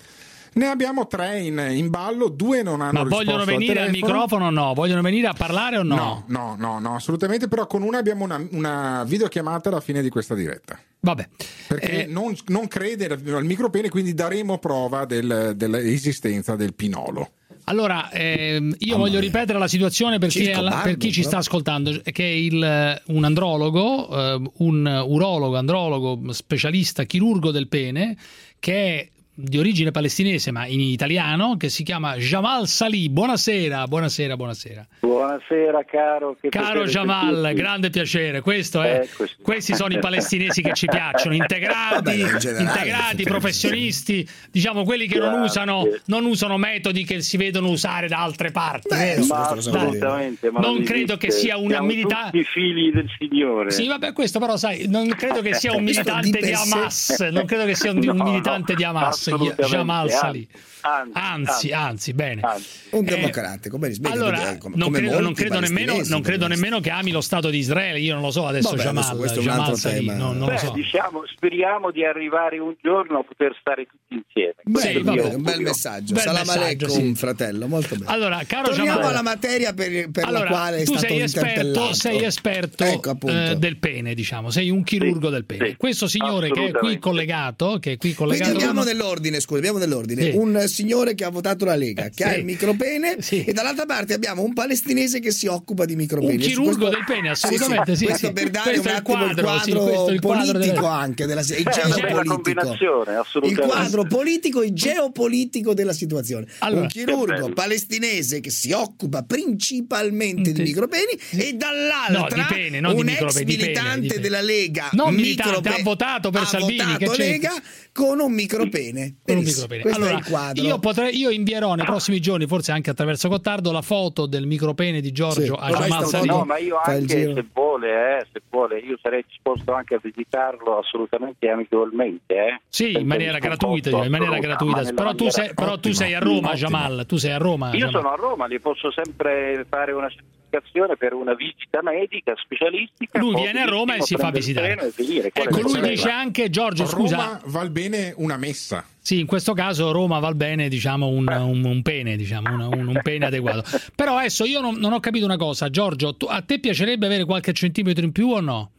Ne abbiamo tre in, in ballo, due non hanno
Ma
risposto
vogliono venire al
telefono.
microfono o no? Vogliono venire a parlare o no?
No, no, no, no, assolutamente, però con una abbiamo una, una videochiamata alla fine di questa diretta.
Vabbè.
Perché
Eh,
non, non crede al micropene, quindi daremo prova del- dell'esistenza del pinolo.
Allora, ehm, io voglio ripetere la situazione per chi, alla- per chi ci sta ascoltando, che è il- un andrologo, eh, un urologo, andrologo, specialista, chirurgo del pene, che è di origine palestinese ma in italiano, che si chiama Jamal Salih. Buonasera, buonasera, buonasera.
Buonasera caro. Che
Caro Jamal,
sentirti.
grande piacere. Questo è,
Eccoci.
questi sono i palestinesi che ci piacciono, integrati,
Vabbè, in generale,
integrati professionisti, diciamo quelli che non usano, non usano metodi che si vedono usare da altre parti.
Beh,
Ma assolutamente. ma
Non credo che sia una
Siamo
milita-
tutti figli del Signore.
Sì, vabbè, questo però sai, non credo che sia un militante
di
di Hamas, non credo che sia un, un <laughs>
No,
militante
no,
di Hamas,
assolutamente,
Jamal
anzi,
Salih.
Anzi,
Anzi, anzi, bene.
anzi.
Un
Eh,
democratico, bene, spiega
Allora,
come-
non credo, non credo nemmeno, non credo nemmeno che ami lo Stato di Israele. Io non lo so adesso,
Vabbè,
Jamal,
adesso questo è un
Jamal
altro tema.
non, non lo
Beh,
so.
diciamo, speriamo di arrivare un giorno a poter stare tutti insieme.
Sì,
Beh, vabbè, un bel messaggio.
Bel
Salam
messaggio,
aleikum,
sì.
fratello, molto bene.
Allora, caro
Torniamo
Jamal,
alla materia per, per
allora,
la quale è
tu
stato
sei esperto, sei esperto
Ecco,
eh, del pene, diciamo, sei un chirurgo
Sì,
del pene.
sì,
Questo signore che è qui collegato, che è qui collegato
andiamo
con-
nell'ordine, scusa, abbiamo nell'ordine.
Sì.
Un signore che ha votato la Lega, che
Sì.
ha il micropene, <laughs>
Sì.
e dall'altra parte abbiamo un palestinese che si occupa di micropene.
Un chirurgo del pene, assolutamente, sì,
Questo
sì.
per dare
Questo
un
il
attimo il
quadro, sì,
quadro,
questo il
politico
delle-
anche della il
bella
geopolitico. Il quadro politico e geopolitico della situazione.
Allora,
un chirurgo palestinese che si occupa principalmente di micropeni e dall'altra
No, pene,
un
micropeni,
ex
di pene,
militante
di pene.
della Lega,
Non militante, ha votato per
ha
Salvini,
votato
che c'entra?
Lega con un micropene.
con un micropene.
Questo
Allora,
è il quadro.
Io, potrei, io invierò nei prossimi giorni, forse anche attraverso Gottardo, la foto del micropene di Giorgio
Sì.
a
foto-
No, ma io anche se vuole, eh, se vuole, io sarei disposto anche a visitarlo assolutamente amichevolmente. Eh,
Sì, in maniera gratuita, in maniera gratuita. Però tu, sei, però tu sei a Roma,
ottimo.
Jamal. Tu sei a Roma.
Io
Jamal.
sono a Roma, li posso sempre fare una certificazione per una visita medica specialistica.
Lui viene a Roma e si fa visitare.
e
Ecco, lui dice anche, Giorgio,
A
scusa,
Roma val bene una messa.
Sì, in questo caso Roma val bene, diciamo, un, un- un pene, diciamo, un, un- un pene adeguato. <laughs> Però adesso io non, non ho capito una cosa, Giorgio, tu- a te piacerebbe avere qualche centimetro in più o no?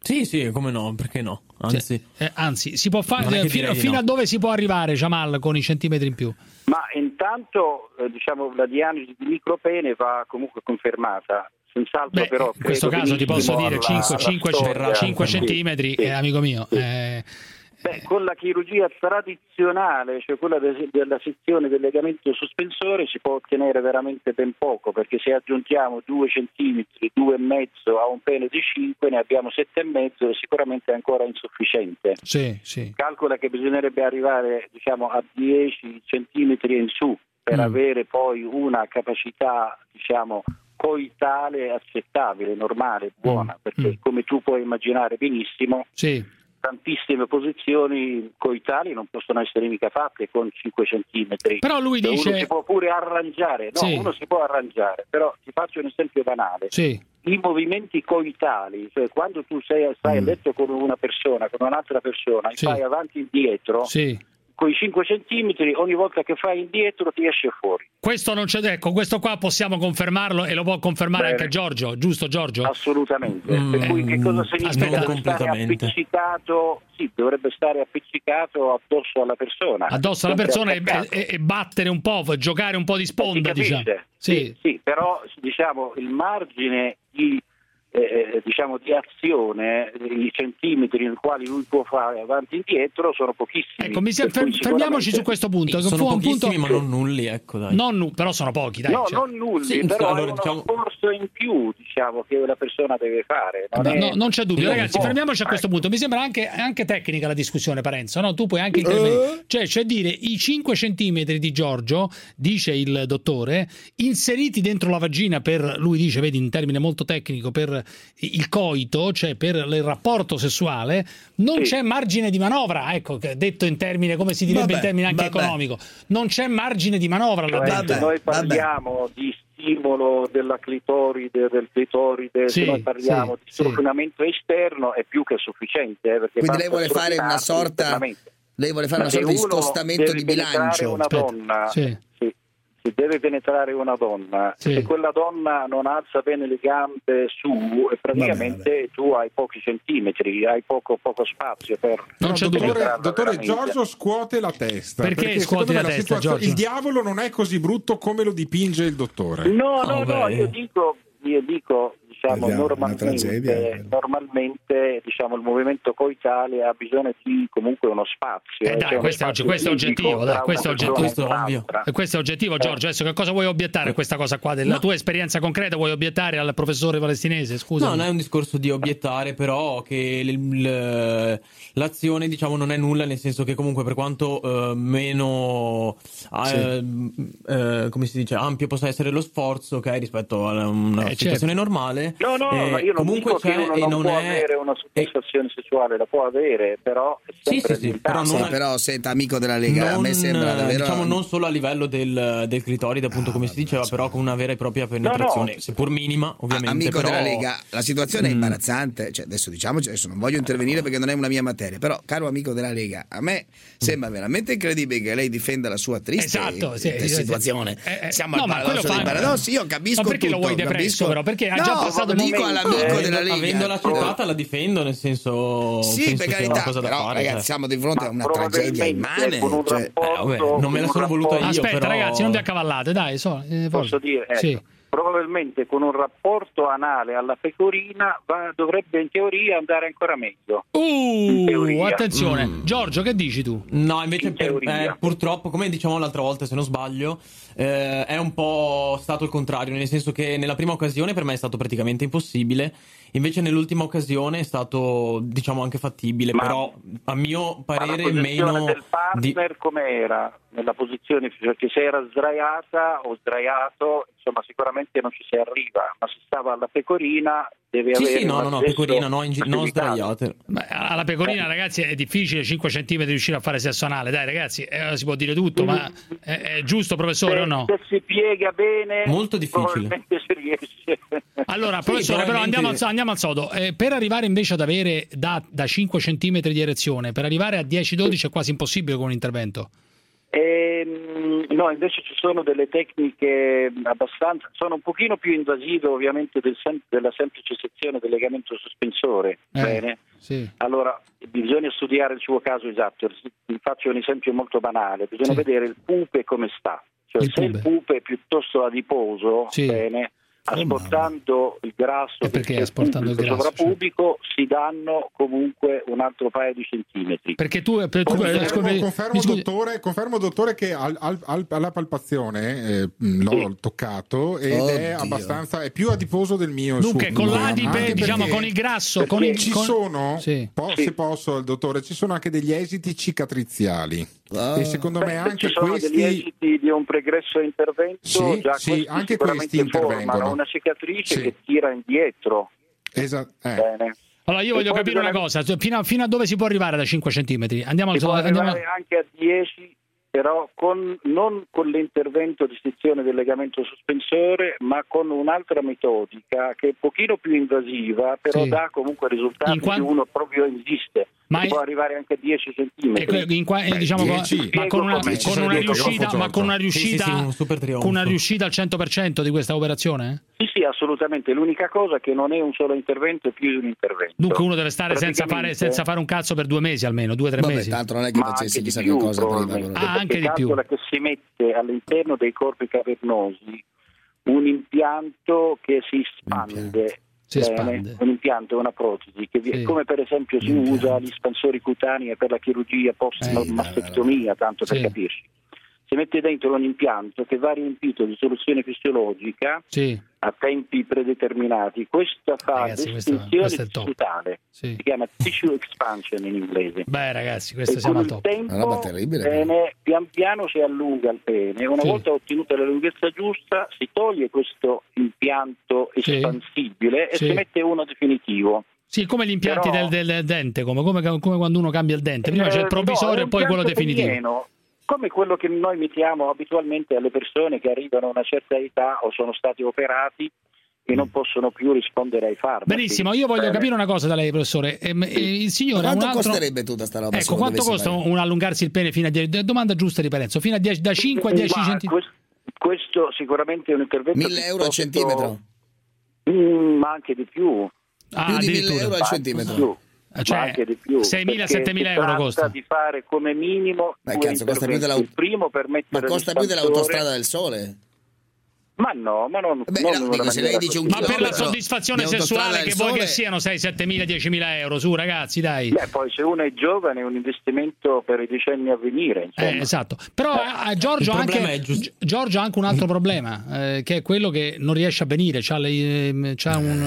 Sì, sì, come no, perché no? Anzi,
Eh, anzi, si può fare fino, fino
no.
a dove si può arrivare, Jamal, con i centimetri in più?
Ma intanto eh, diciamo, la diagnosi di micropene va comunque confermata. Senz'altro
Beh,
però
in questo caso ti posso dire
alla-
5,
alla
5,
storia.
5
Sì,
centimetri,
sì.
eh, amico mio. eh,
Beh, con la chirurgia tradizionale, cioè quella de- della sezione del legamento sospensore, si può ottenere veramente ben poco, perché se aggiungiamo 2 centimetri, 2,5 a un pene di 5, ne abbiamo 7,5 e sicuramente è ancora insufficiente.
sì, sì.
Calcola che bisognerebbe arrivare diciamo, a 10 centimetri in su per
Mm.
avere poi una capacità diciamo, coitale accettabile, normale, buona, perché
Mm.
come tu puoi immaginare benissimo,
Sì.
Tantissime posizioni coitali non possono essere mica fatte con 5 centimetri.
Però lui
Cioè,
dice-
Uno si può pure arrangiare, no,
Sì.
uno si può arrangiare, però ti faccio un esempio banale.
Sì.
I movimenti coitali, cioè quando tu sei, stai a letto con una persona, con un'altra persona, e
Mm. Sì.
fai avanti e indietro,
Sì.
Con i 5 centimetri ogni volta che fai indietro ti esce fuori.
Questo non c'è, ecco, questo qua possiamo confermarlo e lo può confermare
Bene.
anche Giorgio, giusto Giorgio?
Assolutamente.
Mm,
per cui che cosa
mm,
significa?
aspetta.
Deve
Non
stare appiccicato, sì, dovrebbe stare appiccicato addosso alla persona.
Addosso alla persona e, e- e battere un po', giocare un po' di sponda, diciamo.
Sì, sì, però diciamo il margine di eh, diciamo di azione, i centimetri nei quali lui può fare avanti e indietro sono pochissimi.
Ecco, mi si-
Per cui
fer- fermiamoci su questo punto.
Sono pochissimi,
punto...
ma non nulli, ecco, dai.
Non nu- però sono pochi, dai.
no,
cioè.
non nulli,
Sì,
però
allora,
è uno
diciamo-
sforzo in più diciamo, che la persona deve fare. Non,
No,
è-
no, non c'è dubbio, ragazzi. Fermiamoci a questo punto. Mi sembra anche, anche tecnica la discussione, Parenzo. No? Tu puoi anche intervenire. Cioè, cioè dire i 5 centimetri di Giorgio, dice il dottore, inseriti dentro la vagina per lui dice, vedi, in termine molto tecnico, per il coito, cioè per il rapporto sessuale, non c'è margine di manovra. Ecco, detto in termine, come si direbbe
Vabbè,
in termini anche
vabbè.
economico, non c'è margine di manovra
Cioè, se noi parliamo di stimolo della clitoride, del clitoride,
Sì,
se noi parliamo
sì,
di
sì.
strofinamento esterno è più che sufficiente. eh,
Quindi lei vuole fare una sorta lei vuole fare una
Ma se
sorta di scostamento di bilancio.
Una
Aspetta.
donna,
Sì.
Deve penetrare una donna,
Sì.
se quella donna non alza bene le gambe su, praticamente tu hai pochi centimetri, hai poco, poco spazio per
No,
per
dottore, dottore. Giorgio scuote la testa.
Perché
secondo
scuoti
me
la testa, Giorgio?
Il diavolo non è così brutto come lo dipinge il dottore.
No, no,
Oh,
no,
beh.
io dico, io dico diciamo,
Vediamo, una
normalmente, normalmente diciamo, il movimento coitale ha bisogno di comunque uno spazio.
Eh, dai,
cioè uno
questo, è, oggi-
spazio
questo è oggettivo, dai, questo è oggettivo. questo è oggettivo, Giorgio. Adesso che cosa vuoi obiettare a questa cosa qua? Della tua esperienza concreta vuoi obiettare al professore palestinese? Scusa.
No, non è un discorso di obiettare, però che l- l- l'azione, diciamo, non è nulla, nel senso che comunque per quanto eh, meno eh, eh, come si dice, ampio possa essere lo sforzo, ok, rispetto a una
Eh,
situazione
certo.
normale.
No, no,
eh,
ma io non
comunque
dico che uno
e
non,
non
può
è
avere una soddisfazione sessuale, la può avere, però è
sì, sì,
limitata.
però non
Sì, però senta amico della Lega, a me
non,
sembra
eh,
davvero
diciamo non solo a livello del, del clitoride, appunto, come si diceva, però con una vera e propria penetrazione, seppur minima, ovviamente.
Amico
però...
della Lega, la situazione è
Mm.
imbarazzante. Cioè, adesso diciamoci, adesso non voglio intervenire perché non è una mia materia. Però, caro amico della Lega, a me sembra veramente incredibile che lei difenda la sua triste
Esatto, sì,
eh,
sì, sì.
situazione.
Eh, eh,
Siamo
no,
al
ma quello
paradosso dei
fa-
paradossi. Io capisco
Ma perché
tutto,
lo vuoi depresso,
capisco-
però? Perché ha
no,
già passato
dico
momenti-
all'amico
Eh,
della Lega.
Avendola citata la difendo, nel senso
Sì,
penso
per carità,
una cosa da
però
fare.
ragazzi,
cioè.
siamo di fronte a una tragedia immane.
un
cioè-
rapporto-
Eh, vabbè, non me la sono voluta io,
Aspetta,
però...
ragazzi, non vi accavallate, dai. So, eh,
Posso dire, ecco,
Sì.
Probabilmente con un rapporto anale alla pecorina va- dovrebbe in teoria andare ancora meglio.
Uh, attenzione.
Mm.
Giorgio, che dici tu?
No, invece
In
per- eh, purtroppo, come dicevamo l'altra volta, se non sbaglio, eh, è un po' stato il contrario, nel senso che nella prima occasione per me è stato praticamente impossibile, invece nell'ultima occasione è stato, diciamo, anche fattibile,
Ma-
però a mio
Ma la
parere meno...
del
di-
partner com'era? Nella posizione, perché se era sdraiata o sdraiato, insomma sicuramente non ci si arriva, ma se stava alla pecorina deve
Sì,
avere
sì, no, no, no, pecorina, no, in non sdraiate.
Beh, alla pecorina, ragazzi, è difficile 5 cm riuscire a fare sesso anale. Dai, ragazzi, eh, si può dire tutto, ma è, è giusto, professore,
Se,
o no?
se si piega bene,
Molto difficile.
probabilmente si riesce.
Allora,
Sì,
professore, però
probabilmente-
andiamo al, andiamo al sodo. Eh, per arrivare invece ad avere da, da 5 cm di erezione, per arrivare a 10-12 è quasi impossibile con un intervento.
Ehm, no, invece ci sono delle tecniche abbastanza, sono un pochino più invasive ovviamente del sem- della semplice sezione del legamento sospensore.
Eh,
Bene?
Sì.
Allora, bisogna studiare il suo caso esatto. Vi faccio un esempio molto banale. Bisogna
Sì.
vedere il pupe come sta. Cioè,
Il
se il
pupe.
pupe è piuttosto adiposo,
Sì.
bene, asportando il grasso
E perché asportando il
pubblico
grasso,
sovrapubico si danno comunque un altro paio di centimetri.
Perché tu, per- tu- eh,
Confermo,
scusi,
confermo, dottore, confermo, dottore, che al- al- al- alla palpazione eh, mh, l'ho toccato ed è
Oddio.
abbastanza è più adiposo del mio.
Dunque,
suo
con l'adipe, diciamo, con il grasso, con il...
Ci
con-
sono,
Sì.
po-
Sì.
se posso, dottore, ci sono anche degli esiti cicatriziali.
Ah.
E secondo me anche
ci sono
questi.
degli esiti di un pregresso intervento,
Sì,
già
sì,
questi
anche
sicuramente
questi intervengono.
formano una cicatrice
Sì.
che tira indietro.
Esa- eh.
Bene.
Allora, io
E
voglio capire una cosa, fino a, fino a dove si può arrivare da 5 cm? Andiamo al
Si può
sodo. Andiamo...
arrivare anche a 10, però con- non con l'intervento di sezione del legamento sospensore, ma con un'altra metodica che è un pochino più invasiva, però
Sì.
dà comunque risultati
In quan-
che uno proprio insiste.
Ma
Si
è-
può arrivare anche a 10
E
centimetri.
que- in qua- eh, diciamo, con-
10.
ma con una, con una riuscita, ma con una
Giorgio.
Sì, sì,
riuscita,
sì, un
con una riuscita al 100% di questa operazione?
Sì, sì, assolutamente. L'unica cosa è che non è un solo intervento, è più di un intervento.
Dunque uno deve stare senza fare, senza fare un cazzo per due mesi almeno, due o tre
Vabbè,
mesi.
tanto non è che facessi chissà che cosa prima.
Ah, anche di più.
che si mette all'interno dei corpi cavernosi un impianto che si espande
Si
Bene,
espande.
un impianto è una protesi,
Sì.
come per esempio si usa gli spansori cutanei per la chirurgia post-mastectomia, tanto per capirci. Si mette dentro un impianto che va riempito di soluzione fisiologica
Sì.
a tempi predeterminati. Questa fa
Ragazzi, top.
tissutale,
Sì.
si chiama tissue expansion in inglese.
Beh, ragazzi, questo
e
siamo al top.
tempo bene, pian piano si allunga il pene. Una
Sì.
volta ottenuta la lunghezza giusta, si toglie questo impianto
Sì.
espansibile e
Sì.
si mette uno definitivo.
Sì, come gli impianti
Però-
del, del dente, come, come- come quando uno cambia il dente. Prima c'è il
Eh,
provvisorio
no,
e poi quello definitivo.
pieno, come quello che noi mettiamo abitualmente alle persone che arrivano a una certa età o sono stati operati e non possono più rispondere ai farmaci.
Benissimo, io voglio
Bene.
capire una cosa da lei, professore. Ehm, eh, il signore ha
Quanto
un altro...
costerebbe tutta sta roba?
Ecco, quanto costa
fare?
un allungarsi il pene fino a 10 Domanda giusta di Parenzo, fino a 10, da 5 a 10
Ma
centimetri.
Questo, sicuramente è un intervento
1000 euro al centimetro?
Mm, ma anche di più.
Ah,
Più di 1000
addirittura.
euro al centimetro.
Più.
Cioè,
ma anche di più
6.000,
perché
7.000
si
euro
tratta
costa.
di fare come minimo
Ma
due
cazzo, costa più
il primo per
Ma
mettere
costa più dell'autostrada del sole?
Ma no ma non,
Beh,
non
no, dico, se lei dice un.
Ma per la soddisfazione sessuale che vuoi
sole-
che siano 6, 7.000, 10.000 euro, su ragazzi, dai.
Beh, poi se uno è giovane è un investimento per i decenni a venire insomma.
Eh, esatto, però eh, Giorgio, ha anche, Gi- Giorgio ha anche un altro problema, eh, che è quello che non riesce a venire, c'ha, le- ehm, c'ha un,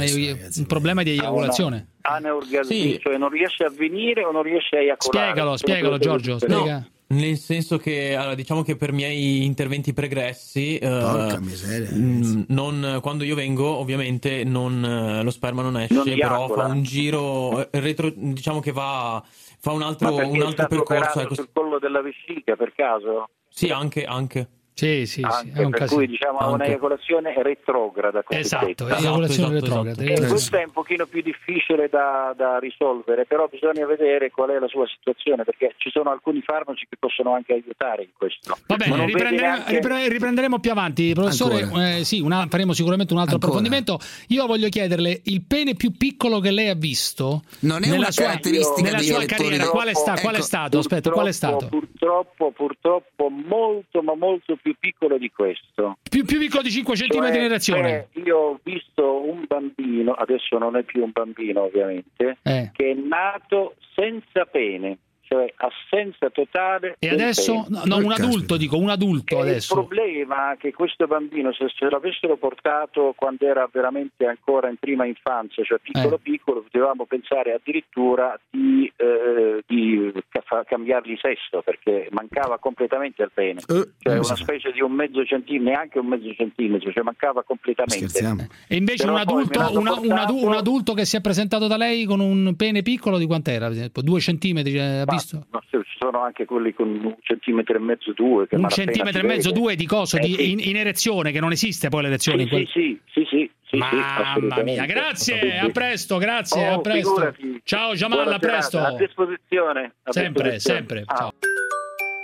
un problema di eiaculazione.
Aneorgasmi,
Sì.
cioè non riesce a venire o non riesce a eiacolare.
Spiegalo, spiegalo Giorgio, spiega.
Nel senso che, allora, diciamo che per miei interventi pregressi, eh,
Porca miseria,
mh, non- quando io vengo, ovviamente non, eh, lo sperma non esce,
Non
però fa un giro eh, retro, diciamo che va, fa un altro, un
è
altro
stato
percorso. ecco.
sul collo della vescica per caso?
Sì, anche, anche.
Sì, sì, sì,
Anche,
è un
per
casino.
cui diciamo ha
Anche.
un'eiacolazione retrograda
Esatto, eiaculazione
esatto,
retrograda.
E
esatto.
questo è un pochino più difficile da, da risolvere, però bisogna vedere qual è la sua situazione, perché ci sono alcuni farmaci che possono anche aiutare in questo.
Va bene, riprenderemo,
neanche-
ripre- riprenderemo più avanti, professore. Eh, sì, una- faremo sicuramente un altro
Ancora?
approfondimento. Io voglio chiederle il pene più piccolo che lei ha visto
Non è
nella
una
sua,
caratteristica
nella sua carriera.
del-
Qual è, sta-
Ecco,
qual è stato? Aspetta, qual è stato?
Purtroppo, purtroppo molto ma molto più piccolo di questo.
Più, più piccolo di 5 cm in
Cioè,
erezione.
cioè, io ho visto un bambino, adesso non è più un bambino ovviamente,
Eh.
che è nato senza pene, cioè assenza totale.
E adesso, no, no, un adulto, dico, un adulto
E
adesso.
Il problema è che questo bambino, se se l'avessero portato quando era veramente ancora in prima infanzia, cioè piccolo
Eh.
piccolo, potevamo pensare addirittura di, eh, di ca- cambiargli sesso, perché mancava completamente il pene.
Eh,
Cioè
non
una specie di un mezzo centimetro, neanche un mezzo centimetro, cioè mancava completamente.
Scherziamo.
E invece un adulto, una-
portato-
un adulto che si è presentato da lei con un pene piccolo di quant'era? Due centimetri, eh, visto?
ma se- ci sono anche quelli con un centimetro e mezzo, due. Che
Un centimetro e mezzo, due di coso,
Eh,
di,
sì.
in, in erezione, che non esiste poi l'erezione.
Sì,
quel-
sì, sì, sì, sì, sì,
Mamma mia, grazie, a presto, grazie,
Oh,
a presto.
figurati.
Ciao Jamal,
Buona
a presto.
A disposizione. a
Sempre,
disposizione.
sempre.
Ah.
Ciao.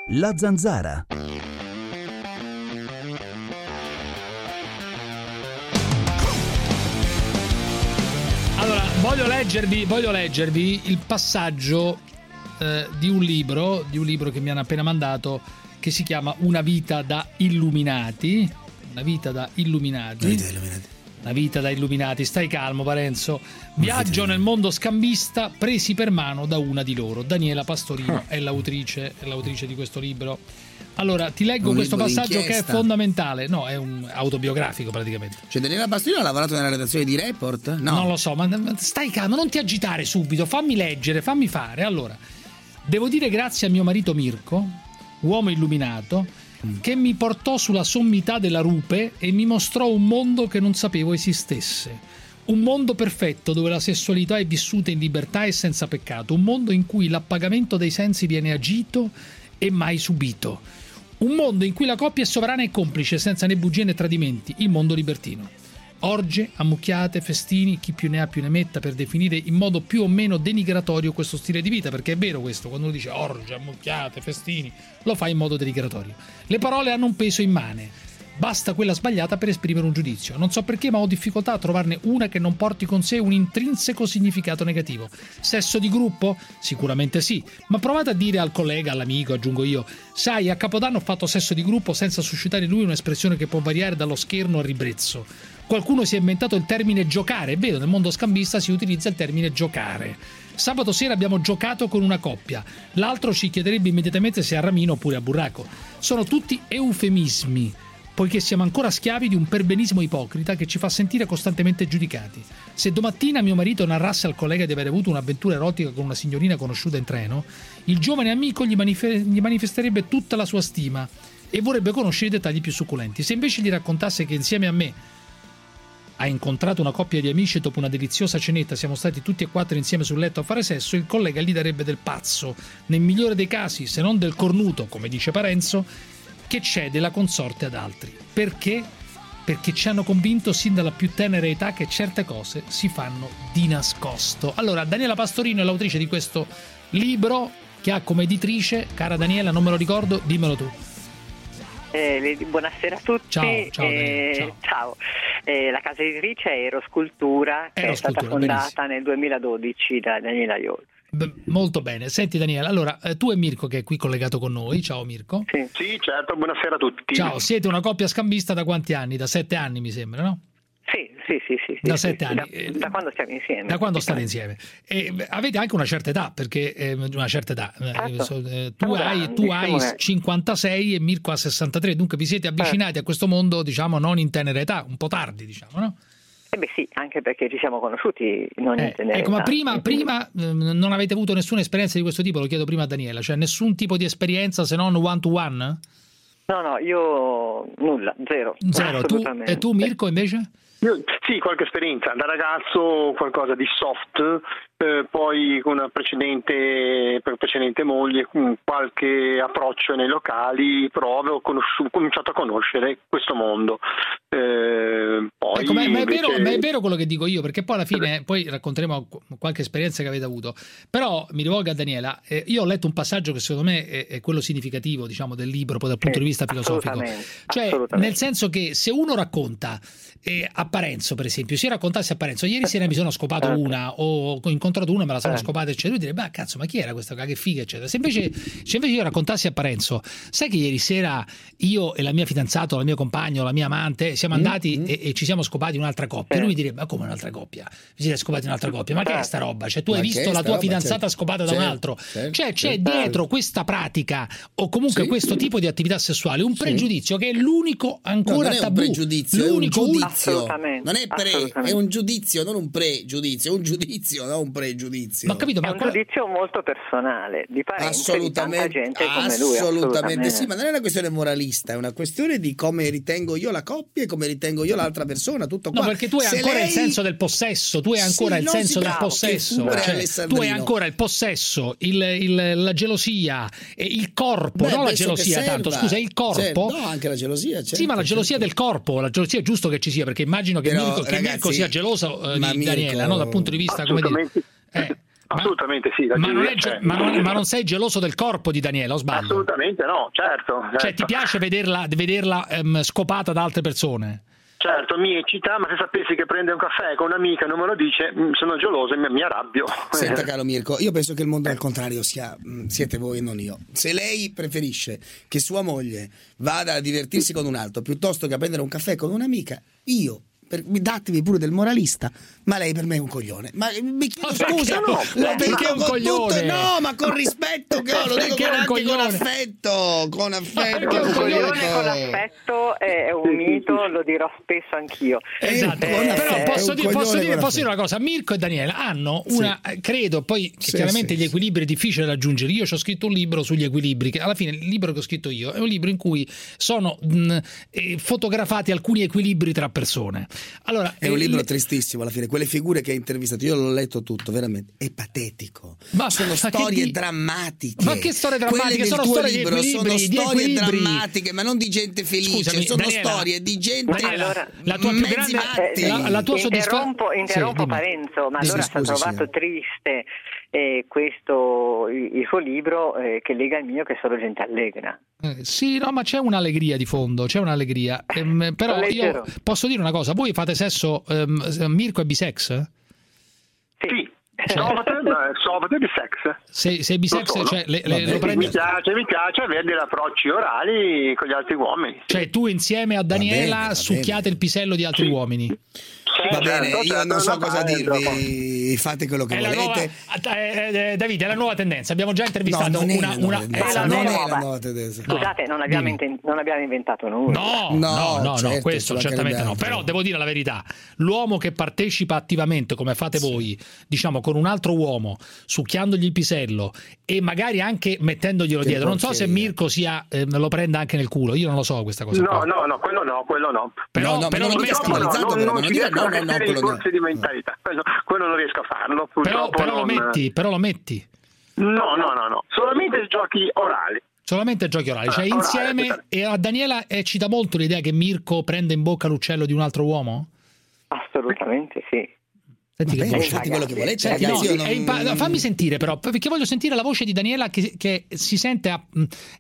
La zanzara.
Allora, voglio leggervi, voglio leggervi il passaggio eh, di un libro, di un libro che mi hanno appena mandato, che si chiama Una vita da illuminati. Una vita da illuminati. Una vita da illuminati. Stai calmo, Parenzo. Viaggio nel mondo scambista presi per mano da una di loro. Daniela Pastorino è l'autrice, è l'autrice di questo libro. Allora, ti leggo
Un
questo passaggio che è fondamentale. No, è un autobiografico praticamente.
Cioè, Daniela Pastorino ha lavorato nella redazione di Report? No.
Non lo so, ma stai calmo, non ti agitare subito, fammi leggere, fammi fare. Allora, devo dire grazie a mio marito Mirko, uomo illuminato, che mi portò sulla sommità della rupe e mi mostrò un mondo che non sapevo esistesse. Un mondo perfetto dove la sessualità è vissuta in libertà e senza peccato, un mondo in cui l'appagamento dei sensi viene agito e mai subito. Un mondo in cui la coppia è sovrana e complice, senza né bugie né tradimenti, il mondo libertino. Orge, ammucchiate, festini, chi più ne ha più ne metta per definire in modo più o meno denigratorio questo stile di vita, perché è vero questo, quando uno dice orge, ammucchiate, festini, lo fa in modo denigratorio. Le parole hanno un peso immane. Basta quella sbagliata per esprimere un giudizio. Non so perché, ma ho difficoltà a trovarne una che non porti con sé un intrinseco significato negativo. Sesso di gruppo? Sicuramente sì, ma provate a dire al collega, all'amico, aggiungo io, sai, a Capodanno ho fatto sesso di gruppo senza suscitare in lui un'espressione che può variare dallo scherno al ribrezzo. Qualcuno si è inventato il termine giocare, è vero, nel mondo scambista si utilizza il termine giocare. Sabato sera abbiamo giocato con una coppia, l'altro ci chiederebbe immediatamente se a Ramino oppure a Burraco. Sono tutti eufemismi, poiché siamo ancora schiavi di un perbenismo ipocrita che ci fa sentire costantemente giudicati. Se domattina mio marito narrasse al collega di aver avuto un'avventura erotica con una signorina conosciuta in treno, il giovane amico gli, manife- gli manifesterebbe tutta la sua stima e vorrebbe conoscere i dettagli più succulenti. Se invece gli raccontasse che insieme a me ha incontrato una coppia di amici e dopo una deliziosa cenetta siamo stati tutti e quattro insieme sul letto a fare sesso, il collega gli darebbe del pazzo, nel migliore dei casi, se non del cornuto, come dice Parenzo, che cede la consorte ad altri. Perché? Perché ci hanno convinto sin dalla più tenera età che certe cose si fanno di nascosto. Allora, Daniela Pastorino è l'autrice di questo libro che ha come editrice, cara Daniela, non me lo ricordo, dimmelo tu.
Eh, buonasera a tutti.
Ciao, ciao,
Eh,
Daniela,
ciao. Eh, la casa editrice è Eroscultura, che è stata
Eroscultura,
fondata nel 2012 da Daniela Iol.
Molto bene. Senti Daniela, allora eh, tu e Mirko che è qui collegato con noi. Ciao Mirko.
Sì, certo, buonasera a tutti.
Ciao, siete una coppia scambista da quanti anni? Da sette anni mi sembra, no?
Sì, sì, sì, sì.
Da sette
sì,
anni.
Da, da quando stiamo insieme.
Da quando state insieme? E avete anche una certa età, perché eh, una certa età. eh,
Certo.
eh, tu
Siamo
hai, tu hai
siamo grandi.
56 e Mirko ha 63, dunque vi siete avvicinati a questo mondo, diciamo, non in tenera età, un po' tardi, diciamo, no?
Eh beh sì, anche perché ci siamo conosciuti non in tenera
Ecco, ma prima, prima eh, non avete avuto nessuna esperienza di questo tipo, lo chiedo prima a Daniela, cioè nessun tipo di esperienza se non one to one?
No, no, io nulla, zero.
Zero. Tu, e tu Mirko invece?
Io- sì, qualche esperienza. Da ragazzo qualcosa di soft, eh, poi con una precedente, per precedente moglie con qualche approccio nei locali, avevo conosciuto- cominciato a conoscere questo mondo. Eh, poi
Ecco, ma, ma è
invece-
vero, ma è vero quello che dico io, perché poi alla fine, poi racconteremo qu- qualche esperienza che avete avuto. Però mi rivolgo a Daniela, eh, io ho letto un passaggio che secondo me è, è quello significativo, diciamo, del libro, poi dal punto di vista filosofico.
assolutamente,
Cioè,
assolutamente.
nel senso che se uno racconta eh, a Parenzo, per esempio, se io raccontassi a Parenzo, ieri sera mi sono scopato
Certo.
una, o ho incontrato una, me la sono
Eh.
scopata, eccetera, lui direbbe, ma cazzo, ma chi era questa qua, che figa, eccetera. Se invece, se invece io raccontassi a Parenzo, sai che ieri sera io e la mia fidanzata, o la mia compagno, la mia amante, siamo
Mm,
andati e, e ci siamo scopati un'altra coppia. E lui mi direbbe, ma come un'altra coppia? Vi siete scopati un'altra coppia? Ma che è sta roba? Cioè, tu
Ma
hai visto la tua
roba?
fidanzata
Certo.
scopata da un
Certo,
altro? cioè, c'è
certo.
dietro questa pratica o comunque
Sì.
questo tipo di attività sessuale un
Sì.
pregiudizio che è l'unico
No,
ancora
non è un
tabù.
pregiudizio, è un
L'unico
giudizio. Non è pre, è un giudizio, non un pre-giudizio, è un giudizio, non un pregiudizio.
Ma ho capito,
È un giudizio molto personale di parenti di tanta
Assolutamente,
gente come lui.
assolutamente sì, ma non è una questione moralista, è una questione di come ritengo io la coppia e come ritengo io l'altra persona, tutto qua.
No, perché tu hai
Se
ancora il
lei-
senso del possesso, tu hai
Sì,
ancora il
non
senso del possesso,
che
cioè, tu hai ancora il possesso, il- il- la gelosia, e il corpo,
Beh,
non la
che
gelosia tanto, scusa, il corpo.
Certo, no, anche la gelosia, certo,
sì, ma la gelosia del corpo, la gelosia è giusto che ci sia, perché immagino che,
Però,
Mirko, che
ragazzi,
Mirko sia geloso eh,
ma
di
Mirko-
Daniela, no? dal punto di vista, come dire...
Assolutamente, assolutamente sì. la
Ma non, ge-
c'è.
ma non- ma non sei geloso del corpo di Daniela, o sbaglio?
Assolutamente no, certo.
Cioè,
certo.
ti piace vederla, vederla ehm, scopata da altre persone?
Certo, mi eccita, ma se sapessi che prende un caffè con un'amica e non me lo dice, mm, sono geloso e mi, mi arrabbio.
Senta <laughs> caro Mirko, io penso che il mondo al contrario sia, mh, siete voi e non io. Se lei preferisce che sua moglie vada a divertirsi con un altro piuttosto che a prendere un caffè con un'amica, io per, mi datevi pure del moralista, ma lei per me è un coglione. Ma mi chiedo
Ma
scusa,
no?
lo
Ma perché un
con
coglione?
tutto- no, ma con rispetto che ho, lo dico
Perché
con,
è un
anche con
coglione?
affetto, con affetto.
Perché un coglione con affetto è un mito, lo dirò spesso anch'io.
Esatto,
Eh,
però posso, dire, posso dire- posso dire una cosa, Mirko e Daniela hanno una, eh, credo, poi
Sì,
chiaramente
sì,
gli equilibri è difficile da raggiungere, io ci ho scritto un libro sugli equilibri, che alla fine il libro che ho scritto io è un libro in cui sono mh, eh, fotografati alcuni equilibri tra persone. Allora,
È un
eh,
libro tristissimo alla fine, quelle figure che hai intervistato, io l'ho letto tutto, veramente, è patetico.
Ma-
sono
ma
storie
di-
drammatiche.
Ma che storie
Quelle
drammatiche?
del
Sono
tuo
storie di
libro
equilibri,
sono
di
storie
equilibri.
drammatiche, ma non di gente felice,
Scusami,
sono
Daniela,
storie di gente
Daniela, la tua più grande-
matti.
eh, la- la tua soddisfa-
interrompo,
Sì,
interrompo
dimmi.
Parenzo, ma allora sta
scusi,
trovato
signora.
triste eh, questo, il, il suo libro eh, che lega il mio che è solo gente allegra.
Eh, sì, no, ma c'è un'allegria di fondo, c'è un'allegria. Ehm, <laughs> però io posso dire una cosa, voi fate sesso, ehm, Mirko è bisex?
Sì.
Soft <laughs> e bisex.
Sei, sei bisex,
Lo sono.
cioè, le- le- lo
mi,
prendi-
piace, mi piace avere degli approcci orali con gli altri uomini.
Cioè tu insieme a Daniela succhiate il pisello di altri uomini.
Va bene,
certo,
io
certo,
non so
no,
cosa dirvi, fate quello che
È la nuova,
volete.
eh, eh, Davide, è la nuova tendenza. Abbiamo già intervistato
No, non
una, una-
tendenza,
è la
non
nuova-
è la nuova tendenza.
Scusate, non abbiamo, inten- non abbiamo inventato nulla.
No,
No,
no, no, no,
certo,
questo certamente no. Però devo dire la verità: l'uomo che partecipa attivamente, come fate voi, diciamo con un altro uomo, succhiandogli il pisello e magari anche mettendoglielo
Che
dietro. Non so se. Mirko sia, eh, lo prenda anche nel culo, io non lo so questa cosa.
No,
qua.
no, no, quello no, quello no.
Però-
No, no,
però lo
non stilizzato,
non, non
ma
ci
non
riesco
no,
a
no, no,
mettere i
quello no.
corsi di mentalità, quello, quello non riesco a farlo.
Però, però lo
non-
metti, però lo metti.
No, no, no, no, solamente giochi orali.
Solamente giochi orali, cioè
Ah,
insieme
esatto.
e a Daniela eccita molto l'idea che Mirko prenda in bocca l'uccello di un altro uomo?
Assolutamente sì.
Senti che
Bene,
voce.
fate quello che volete,
Senti,
ragazzi,
no,
io non-
impa- fammi sentire però, perché voglio sentire la voce di Daniela che, che si sente a-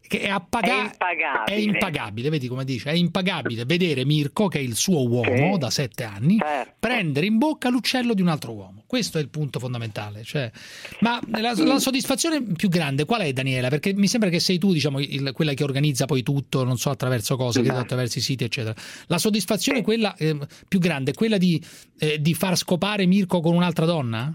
che è, appaga-
È impagabile.
è impagabile, vedi come dice, è impagabile vedere Mirko che è il suo uomo
Sì.
da sette anni
Certo.
prendere in bocca l'uccello di un altro uomo. Questo è il punto fondamentale. Cioè, ma la, la soddisfazione più grande qual è Daniela? Perché mi sembra che sei tu diciamo, il- quella che organizza poi tutto, non so attraverso cosa, credo attraverso i siti eccetera. La soddisfazione quella eh, più grande è quella di, eh, di far scopare Mirko con un'altra donna?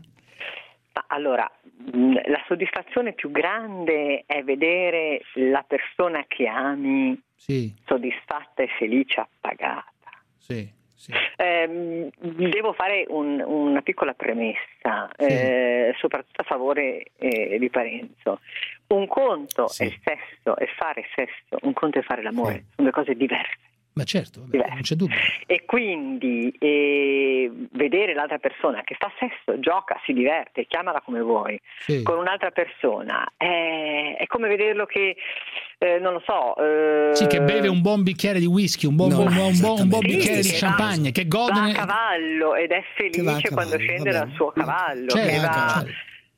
Allora, mh, la soddisfazione più grande è vedere la persona che ami
Sì,
soddisfatta e felice, appagata.
sì, sì.
Ehm, devo fare un- una piccola premessa, eh, soprattutto a favore eh, di Parenzo. Un conto è sesso e fare sesso, un conto è fare l'amore, sono due cose diverse.
Ma certo, vabbè, non c'è dubbio.
E quindi eh, vedere l'altra persona che fa sesso, gioca, si diverte, chiamala come vuoi,
Sì.
con un'altra persona, è, è come vederlo che, eh, non lo so... eh,
Sì, che beve un buon bicchiere di whisky, un buon,
No,
buon- buon- un buon- un buon
Sì,
bicchiere di
che
champagne, che gode.
va a cavallo ed è
va
felice quando scende
va
dal suo cavallo,
Certo,
che, va-
certo.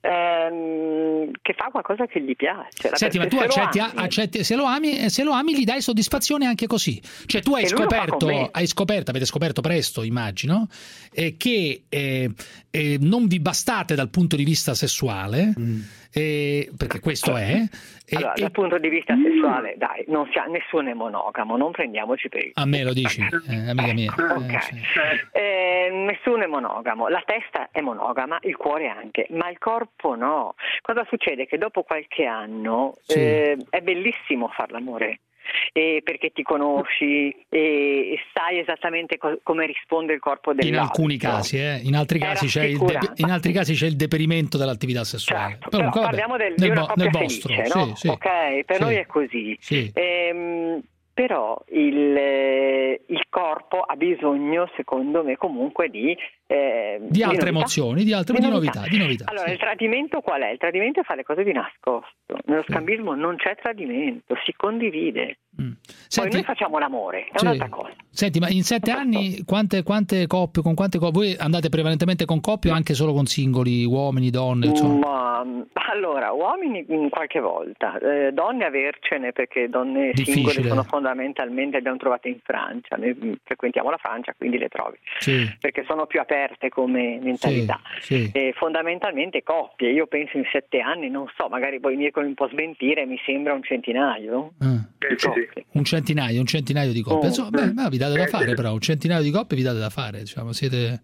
Ehm, che fa qualcosa che gli piace. La
Senti, ma tu
se lo
accetti,
ami-
accetti- se lo ami, se lo ami gli dai soddisfazione anche così. Cioè tu hai scoperto, hai scoperto, avete scoperto presto, immagino, eh, che eh, eh, non vi bastate dal punto di vista sessuale, eh, perché questo è. e-
Allora, dal punto di vista sessuale, dai, non sia, nessuno è monogamo, non prendiamoci per il
a me lo dici, <laughs> eh, amica mia.
Ok.
Eh, sì.
Eh, nessuno è monogamo, la testa è monogama, il cuore anche, ma il corpo no. Cosa succede? Che dopo qualche anno
Sì.
eh, è bellissimo far l'amore. Eh, perché ti conosci e sai esattamente co- come risponde il corpo dell'altro.
In alcuni casi, eh, in, altri casi c'è il
sicura.
de- in altri casi c'è il deperimento dell'attività sessuale.
Però
Comunque, vabbè,
parliamo del,
nel,
di una coppia
nel
felice,
vostro,
no?
sì, sì.
Ok, per
Sì.
noi è così.
Sì.
Ehm, però il, eh, il corpo ha bisogno, secondo me, comunque di... eh,
Di altre
novità.
emozioni, di altre di novità, di novità.
Allora,
sì.
il tradimento qual è? Il tradimento è fare le cose di nascosto. Nello scambismo non c'è tradimento, si condivide. Poi
Mm. Senti-
noi facciamo l'amore, è
Sì.
un'altra cosa.
Senti, ma in sette anni quante, quante coppie, con quante coppie? Voi andate prevalentemente con coppie o anche solo con singoli, uomini, donne? Insomma?
Ma, allora, uomini qualche volta, eh, donne avercene perché donne
Difficile.
singole sono fondamentalmente abbiamo trovate in Francia, noi frequentiamo la Francia quindi le trovi,
Sì,
perché sono più aperte come mentalità.
sì.
E fondamentalmente coppie, io penso in sette anni, non so, magari poi Mirko mi può smentire, mi sembra un centinaio.
Ah.
di coppie.
Un centinaio, un centinaio di coppie.
Oh,
Insomma, beh, ma vi date da
eh,
fare
sì.
però, un centinaio di coppie vi date da fare, diciamo, siete,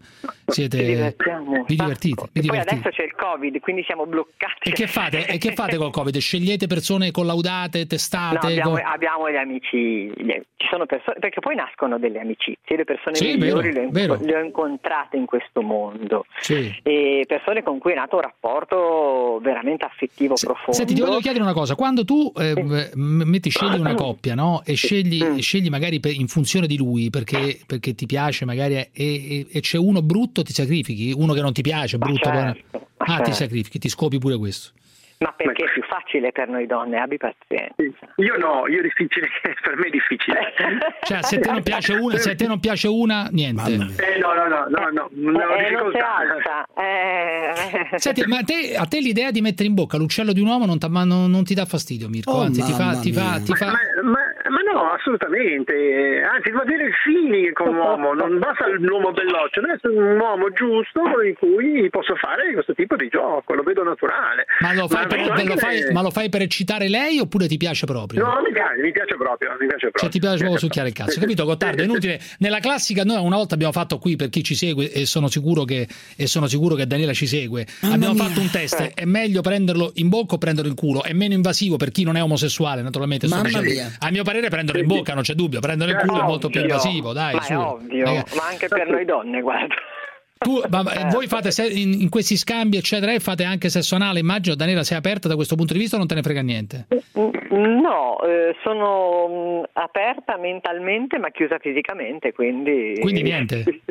siete vi divertite, vi
poi adesso c'è il Covid, quindi siamo bloccati.
E che fate? E che fate col Covid? Scegliete persone collaudate,
No,
testate?
abbiamo,
co-
abbiamo gli amici, ci sono persone, perché poi nascono delle amicizie, le persone
Sì,
migliori
vero,
le,
vero.
le ho incontrate in questo mondo
Sì.
e persone con cui è nato un rapporto veramente affettivo profondo.
Senti, ti voglio chiedere una cosa, quando tu eh, metti scegli una <clears throat> coppia, no? E scegli,
Mm.
scegli magari per- in funzione di lui, perché, perché ti piace magari e, e- e c'è uno brutto, ti sacrifichi? Uno che non ti piace, brutto, buono-
certo,
Ah, ti
certo.
sacrifichi, ti scopi pure questo.
Ma perché è più facile per noi donne, abbi pazienza.
Io no, io difficile, <laughs> per me è difficile.
Cioè, se a te non piace una, se a te non piace una, niente.
Eh, no, no, no, no, no, non ho
Eh, non si
difficoltà.
alza. Eh.
Senti, ma a te, a te l'idea di mettere in bocca l'uccello di un uomo non, ma non- non ti dà fastidio, Mirko?
Oh,
Anzi, ti fa, ti fa, ti fa-
Ma, ma- ma
No, assolutamente. Anzi, va bene il feeling con l'uomo, <laughs> non basta l'uomo belloccio, deve essere un uomo giusto in cui posso fare questo tipo di gioco, lo vedo naturale.
Ma lo fai,
Ma
per,
anche-
lo fai- ma lo fai per eccitare lei oppure ti piace proprio?
No, mi piace, mi piace proprio, mi piace proprio.
Cioè ti piace proprio succhiare il cazzo, capito Gottardo? È inutile. Nella classica noi una volta abbiamo fatto qui per chi ci segue e sono sicuro che, e sono sicuro che Daniela ci segue. abbiamo
mia.
fatto un test, è meglio prenderlo in bocca o prenderlo in culo? È meno invasivo per chi non è omosessuale, naturalmente.
Mamma mia.
A mio parere prenderlo in bocca non c'è dubbio, prenderlo in culo è molto più
Ovvio.
invasivo, dai,
ma
su.
è ovvio,
Raga,
ma anche per noi donne, guarda.
tu- ma- ma voi fate se- in, in questi scambi, eccetera, e fate anche sesso anale, immagino, Daniela, sei aperta da questo punto di vista o non te ne frega niente?
No, eh, sono mh, aperta mentalmente ma chiusa fisicamente, quindi...
Quindi niente. <laughs>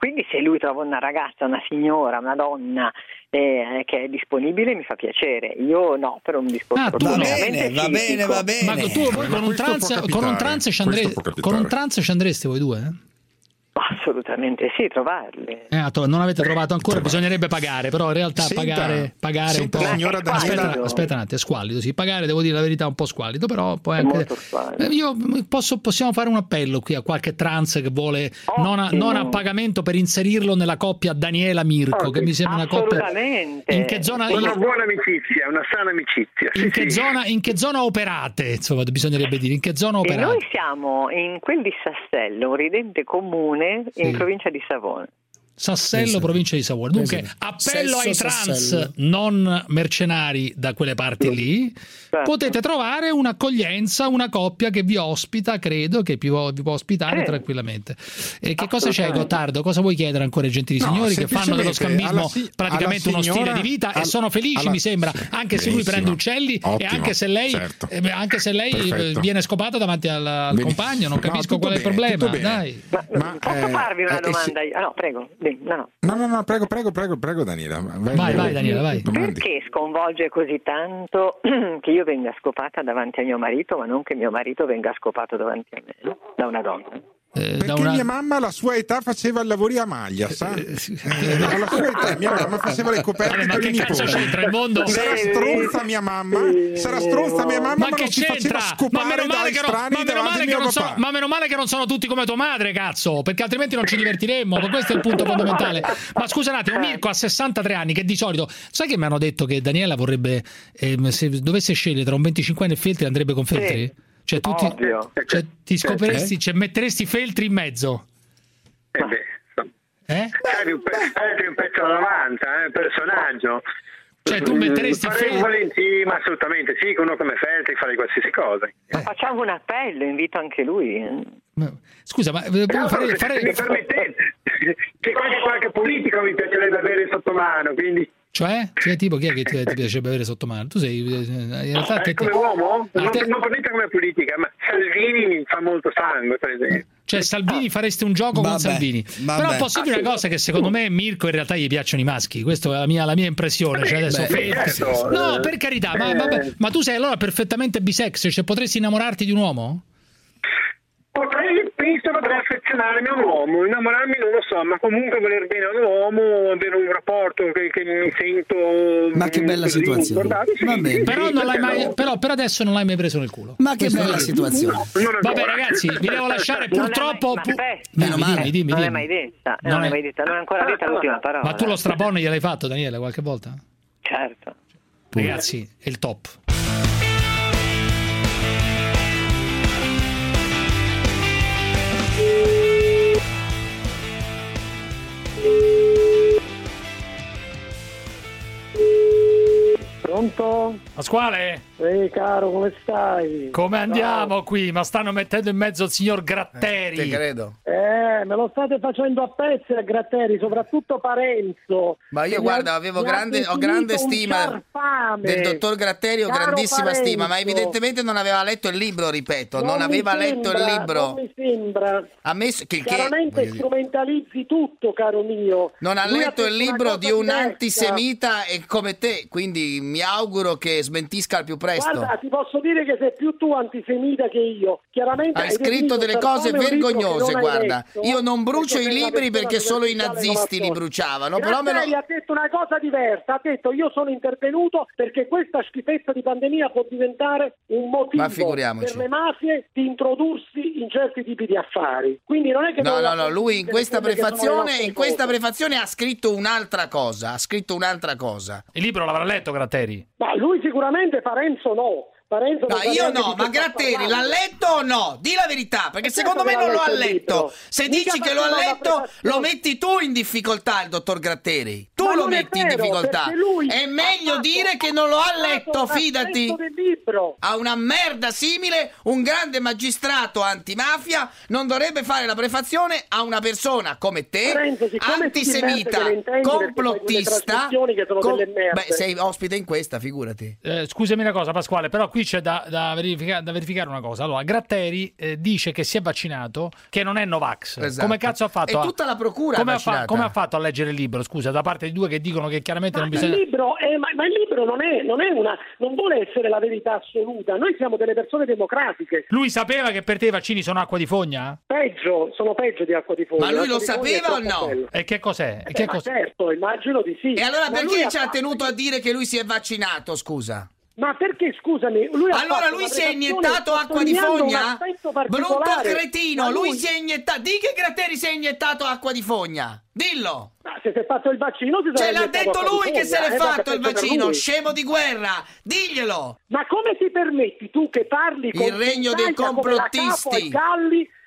Quindi se lui trova una ragazza, una signora, una donna eh, che è disponibile mi fa piacere. Io no, per un discorso
Ah, no.
meramente
va bene, va bene.
Ma tu voi con un con trans ci
questo
andre-
può capitare.
con un trans ci andreste voi due? eh?
Assolutamente sì, trovarli.
Eh, non avete trovato ancora, bisognerebbe pagare, però in realtà
Senta,
pagare, pagare
senta,
un po'.
signora
aspetta,
Daniela.
aspetta un attimo, è squallido, sì, pagare devo dire la verità un po' squallido, però poi
È
anche. Eh, io posso- possiamo fare un appello qui a qualche trans che vuole non a, non a pagamento per inserirlo nella coppia Daniela Mirko, che mi sembra una coppia. In che zona
Una buona amicizia, una sana amicizia. sì,
in che
sì.
zona in che zona operate, insomma, bisognerebbe dire, in che zona
E
operate?
noi siamo in quel di Sassello, un ridente comune in
Sì.
provincia di Savona.
Sassello,
Esatto.
provincia di Savona. Dunque,
Esatto.
appello
Sesso
ai trans
Sassello.
non mercenari da quelle parti lì.
Certo.
Potete trovare un'accoglienza, una coppia che vi ospita, credo, che vi può, vi può ospitare
Sì.
tranquillamente. E che cosa c'è. Gottardo? Cosa vuoi chiedere ancora ai gentili
No,
signori che fanno dello scambismo
alla si-
praticamente
alla
uno stile
signora-
di vita e
al-
sono felici,
alla-
mi sembra,
sì,
anche se lui prende uccelli e
Ottimo,
anche se lei,
certo.
eh, anche se lei eh, viene scopata davanti al, al compagno, non
No,
capisco
tutto
qual è il
bene,
problema.
bene.
Dai.
Ma,
Ma,
posso
eh,
farvi una
eh, eh,
domanda?
sì.
Ah, no, prego. Sì, no, no.
No, no, no, prego, prego, prego, prego Daniela. Vai,
Vai, vai, Daniela, vai.
Domandi.
Perché sconvolge così tanto <clears throat> che io venga scopata davanti a mio marito, ma non che mio marito venga scopato davanti a me, da una donna?
Eh,
Perché
una-
mia mamma alla sua età faceva i lavori a maglia, sa? Eh, alla sua età mia mamma faceva le coperte
ma che
i
cazzo
nipoti.
c'entra il mondo?
Sarà stronza mia mamma, sarà stronza mia mamma,
Ma
ma,
che
non
c'entra?
faceva
Ma meno, male che, non, ma, meno male
al
che non sono, ma meno male che non sono tutti come tua madre, cazzo, perché altrimenti non ci divertiremmo. Questo è il punto fondamentale. Ma scusa un attimo, Mirko ha 63 anni, che di solito, sai che mi hanno detto che Daniela vorrebbe, ehm, se dovesse scegliere tra un 25 e Feltri, andrebbe con Feltri? Cioè, tu ti, cioè, ti scopriresti, cioè, metteresti Feltri in mezzo.
Eh beh, insomma.
Eh?
Hai un, pe- un pezzo da 90, eh, personaggio.
Cioè, tu metteresti
Farei volentieri, ma assolutamente sì, con uno come Feltri fa di qualsiasi cosa.
Eh.
Facciamo un appello, invito anche lui.
Ma- Scusa, ma eh,
Però,
fare-
se-
fare-
se mi permettete, che qualche, qualche politico mi piacerebbe avere sotto mano, quindi
Cioè? Cioè, tipo, chi è che ti, ti piacerebbe avere sotto mano? Tu sei. eh, In realtà,
eh,
te-
come uomo?
a
Non,
te-
non prendete come politica, ma Salvini mi fa molto sangue, per esempio.
Cioè, Salvini faresti un gioco con
Vabbè,
Salvini.
vabbè.
Però posso dire una cosa: che secondo me Mirko in realtà gli piacciono i maschi. Questa è la mia, la mia impressione. Cioè, adesso
Beh,
certo,
No,
eh,
per carità, ma,
eh.
vabbè, ma tu sei allora perfettamente bisex, cioè potresti innamorarti di un uomo?
Potrei, penso, potrei affezionarmi a un uomo, innamorarmi non lo so, ma comunque voler bene a un uomo, avere un rapporto che, che mi sento...
Ma che bella
così,
situazione.
sì,
Va bene.
sì,
Però,
sì,
non l'hai
perché
mai,
no?
però per adesso non l'hai mai preso nel culo.
Ma che
Questo
bella
è-
situazione.
Ancora.
Vabbè, ragazzi, vi devo <laughs> lasciare purtroppo.
mai-
pu-.
Meno
Dimmi,
male.
dimmi, dimmi,
Non l'hai
dimmi.
mai detta,
Non
non,
è-
l'hai mai detta, non è ancora detta l'ultima parola.
Ma tu lo strapone gliel'hai fatto, Daniele, qualche volta?
Certo.
Ragazzi, è il top.
Pronto?
Pasquale,
Ehi caro, come stai?
Come andiamo Ciao. qui? Ma stanno mettendo in mezzo il signor Gratteri.
Eh, credo.
Eh, me lo state facendo a pezzi a Gratteri, soprattutto Parenzo.
Ma io guarda, avevo grande, ho grande stima del dottor Gratteri, ho
caro
grandissima
Parenzo.
stima, ma evidentemente non aveva letto il libro, ripeto, non,
non
aveva sembra, letto il libro.
Non mi sembra.
Ha messo che,
Chiaramente
che...
strumentalizzi tutto, caro mio.
Non ha
Lui
letto
ha
il libro di un
testa.
antisemita e come te, quindi mi auguro che smentisca al più presto presto.
Guarda, ti posso dire che sei più tu antisemita che io. Chiaramente
hai scritto delle cose vergognose, guarda. Detto, io non brucio i libri perché solo i nazisti li bruciavano. Grazie però me lo...
ha detto una cosa diversa, ha detto io sono intervenuto perché questa schifezza di pandemia può diventare un motivo per le mafie di introdursi in certi tipi di affari. Quindi non è che...
No, no, no, lui in questa, prefazione, in questa prefazione ha scritto un'altra cosa, ha scritto un'altra cosa.
Il libro l'avrà letto Gratteri?
Ma lui sicuramente Parenzi senso no, Parenzo
no, io no, ma Gratteri l'ha letto o no? Di la verità, perché secondo me non lo ha
letto.
Se
Mica
dici che lo ha letto, lo metti tu in difficoltà il dottor Gratteri. Tu
ma
lo metti
vero, in difficoltà.
È meglio
fatto,
dire che non lo ha letto, fidati. A una merda simile, un grande magistrato antimafia non dovrebbe fare la prefazione a una persona come te,
Parenzo,
antisemita, complottista.
Com-
beh, sei ospite in questa, figurati.
Eh, scusami una cosa, Pasquale, però qui qui c'è da, da, verifica, da verificare una cosa. Allora, Gratteri eh, dice che si è vaccinato, che non è Novax.
Esatto.
Come cazzo ha fatto?
E tutta la procura
come ha, fa... come ha, fatto a leggere il libro, scusa, da parte di due che dicono che chiaramente
ma
non bisogna...
Il libro è... ma, ma, il libro non è, non è una... non vuole essere la verità assoluta. Noi siamo delle persone democratiche.
Lui sapeva che per te i vaccini sono acqua di fogna?
Peggio, sono peggio di acqua di fogna.
Ma lui lo sapeva o no?
Bello.
E che cos'è?
Eh,
che
beh,
cos'è?
certo, immagino di sì.
E allora
ma
perché ci ha tenuto a dire che lui si è vaccinato, scusa?
Ma perché scusami? Lui
allora lui si è iniettato acqua di fogna? Brutto cretino,
lui...
lui... si è iniettato. Di che crateri si è iniettato acqua di fogna? Dillo!
Ma se si è fatto il vaccino ti
Ce l'ha detto lui che se l'è
eh,
fatto il vaccino, scemo di guerra! Diglielo!
Ma come ti permetti tu che parli con
il regno dei complottisti?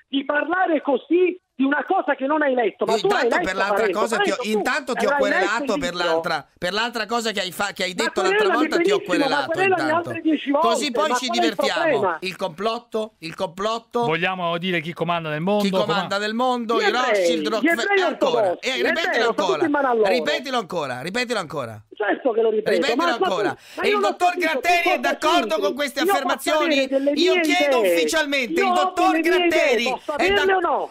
Di parlare così di una cosa che non hai letto. Ma eh,
intanto tu
letto,
per l'altra
Pareto,
cosa ti ho, intanto ti ho querelato per l'altra, per l'altra, cosa che hai, fa, che hai detto l'altra volta, ti ho querelato. Così poi ci divertiamo.
Il,
il, complotto, il complotto.
Vogliamo dire chi comanda nel mondo.
Chi comanda nel mondo, i Rothschild, Rockefeller. Ancora.
Eh,
ripetilo, ancora. ripetilo ancora. Ripetilo ancora.
Certo che lo ripeto.
Ripetilo ancora. e il dottor Gratteri è d'accordo con queste affermazioni? Io chiedo ufficialmente, il dottor Gratteri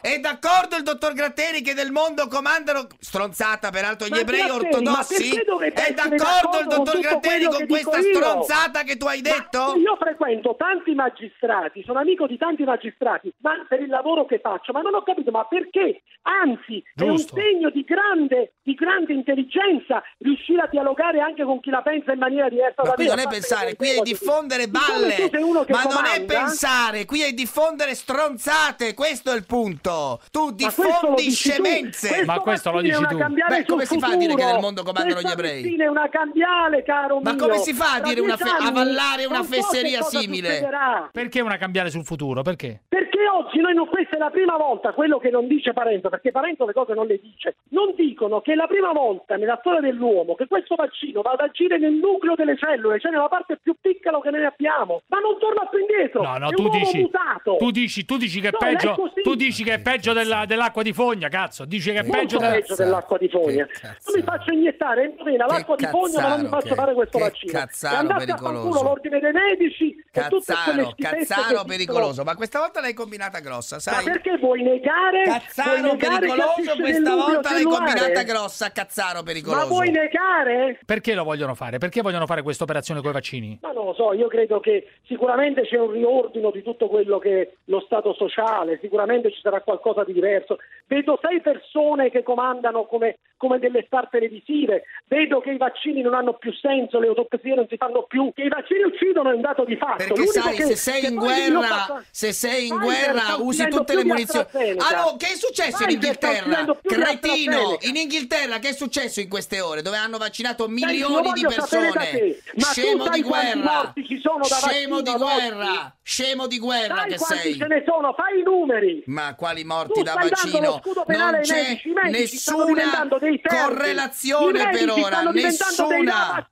è d'accordo D'accordo il dottor Gratteri che nel mondo comandano stronzata peraltro gli
ma
ebrei
Gratteri,
ortodossi. È d'accordo il dottor Gratteri con questa stronzata che tu hai detto?
Ma io frequento tanti magistrati, sono amico di tanti magistrati, ma per il lavoro che faccio, ma non ho capito ma perché? Anzi, Giusto. è un segno di grande, di grande intelligenza riuscire a dialogare anche con chi la pensa in maniera diversa
ma
da
qui non è pensare, qui è diffondere balle. Ma comanda, non è pensare, qui è diffondere stronzate, questo è il punto. Tu diffondi scemenze.
Ma questo lo dici tu.
Beh, come si fa a dire che nel mondo comandano gli ebrei?
è una cambiale, caro
Ma come si fa a dire una fe- avallare una fesseria
so
simile?
Perché una cambiale sul futuro? Perché?
Perché oggi noi non, questa è la prima volta, quello che non dice Parenzo, perché Parenzo le cose non le dice. Non dicono che è la prima volta nella storia dell'uomo che questo vaccino va ad agire nel nucleo delle cellule, cioè nella parte più piccola che noi abbiamo. Ma non torna più indietro.
No, no, tu dici, tu dici, tu dici che
no, è peggio,
tu dici che è peggio della della, dell'acqua di fogna, cazzo. Dice che è peggio, della...
dell'acqua di fogna. Non mi faccio iniettare endovina l'acqua di fogna, ma non mi faccio
che,
fare questo
che
vaccino.
Cazzaro pericoloso.
l'ordine dei medici
cazzaro, cazzaro pericoloso. Ma questa volta l'hai combinata grossa, sai?
Ma perché vuoi negare?
Cazzaro
vuoi negare
pericoloso, questa volta l'hai combinata grossa, cazzaro pericoloso.
Ma vuoi negare?
Perché lo vogliono fare? Perché vogliono fare questa operazione con i vaccini?
Ma non lo so, io credo che sicuramente c'è un riordino di tutto quello che è lo stato sociale, sicuramente ci sarà qualcosa di diverso diverso. Vedo sei persone che comandano come, come delle star televisive, vedo che i vaccini non hanno più senso, le autopsie non si fanno più, che i vaccini uccidono è un dato di fatto.
Perché
L'unico
sai,
che,
se sei in guerra, se sei in guerra usi tutte le munizioni. Allora, che è successo
Pfizer in
Inghilterra? Cretino, in Inghilterra che è successo in queste ore? Dove hanno vaccinato milioni di persone? Scemo di guerra! Scemo di guerra! Scemo di guerra che sei!
ce ne sono, fai i numeri!
Ma quali morti
tu
da
Lavacino,
non c'è nessuna correlazione per ora, nessuna.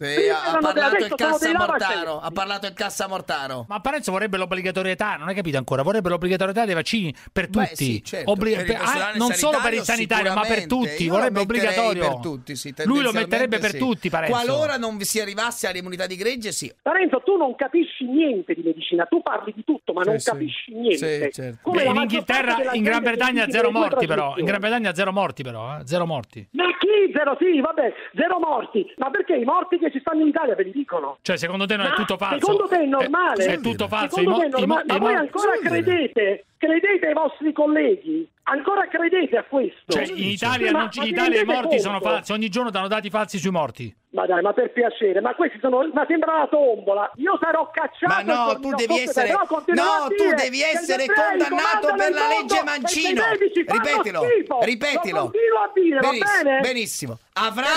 Sì, ha, parlato il cassa
Mortaro.
Ha parlato il cassa Mortaro.
Ma Parenzo vorrebbe l'obbligatorietà, non hai capito ancora? Vorrebbe l'obbligatorietà dei vaccini per
Beh,
tutti.
Sì, certo.
Obbli-
per
ah, non solo per il
sanitario,
ma per tutti.
Io
vorrebbe obbligatorio.
Per tutti, sì,
Lui lo metterebbe per tutti, Parenzo.
Qualora non si arrivasse all'immunità di gregge, sì.
Parenzo, tu non capisci niente di medicina, tu parli di tutto, ma non capisci niente.
Certo.
in Inghilterra, in Gran Bretagna zero morti però, in Gran Bretagna zero morti però, zero morti.
Ma chi zero sì, vabbè, zero morti. Ma perché i morti che che ci stanno in Italia ve li dicono.
Cioè, secondo te non è
Ma
tutto falso?
Secondo te è normale?
È, è tutto falso.
Secondo
I mo-
te è normale?
i mo-
Ma voi ancora credete, credete ai vostri colleghi? Ancora credete a questo?
Cioè, in Italia,
Ma-
non ci-
ma
in Italia i morti sono falsi. Ogni giorno danno dati falsi sui morti.
Ma dai, ma per piacere, ma questi sono. Ma sembra una tombola. Io sarò cacciato.
Ma no, tu devi essere- no, tu devi essere condannato per la legge Mancino. Ripetilo,
schifo.
ripetilo.
Lo a dire, va
Benissimo,
bene?
benissimo. Avrai,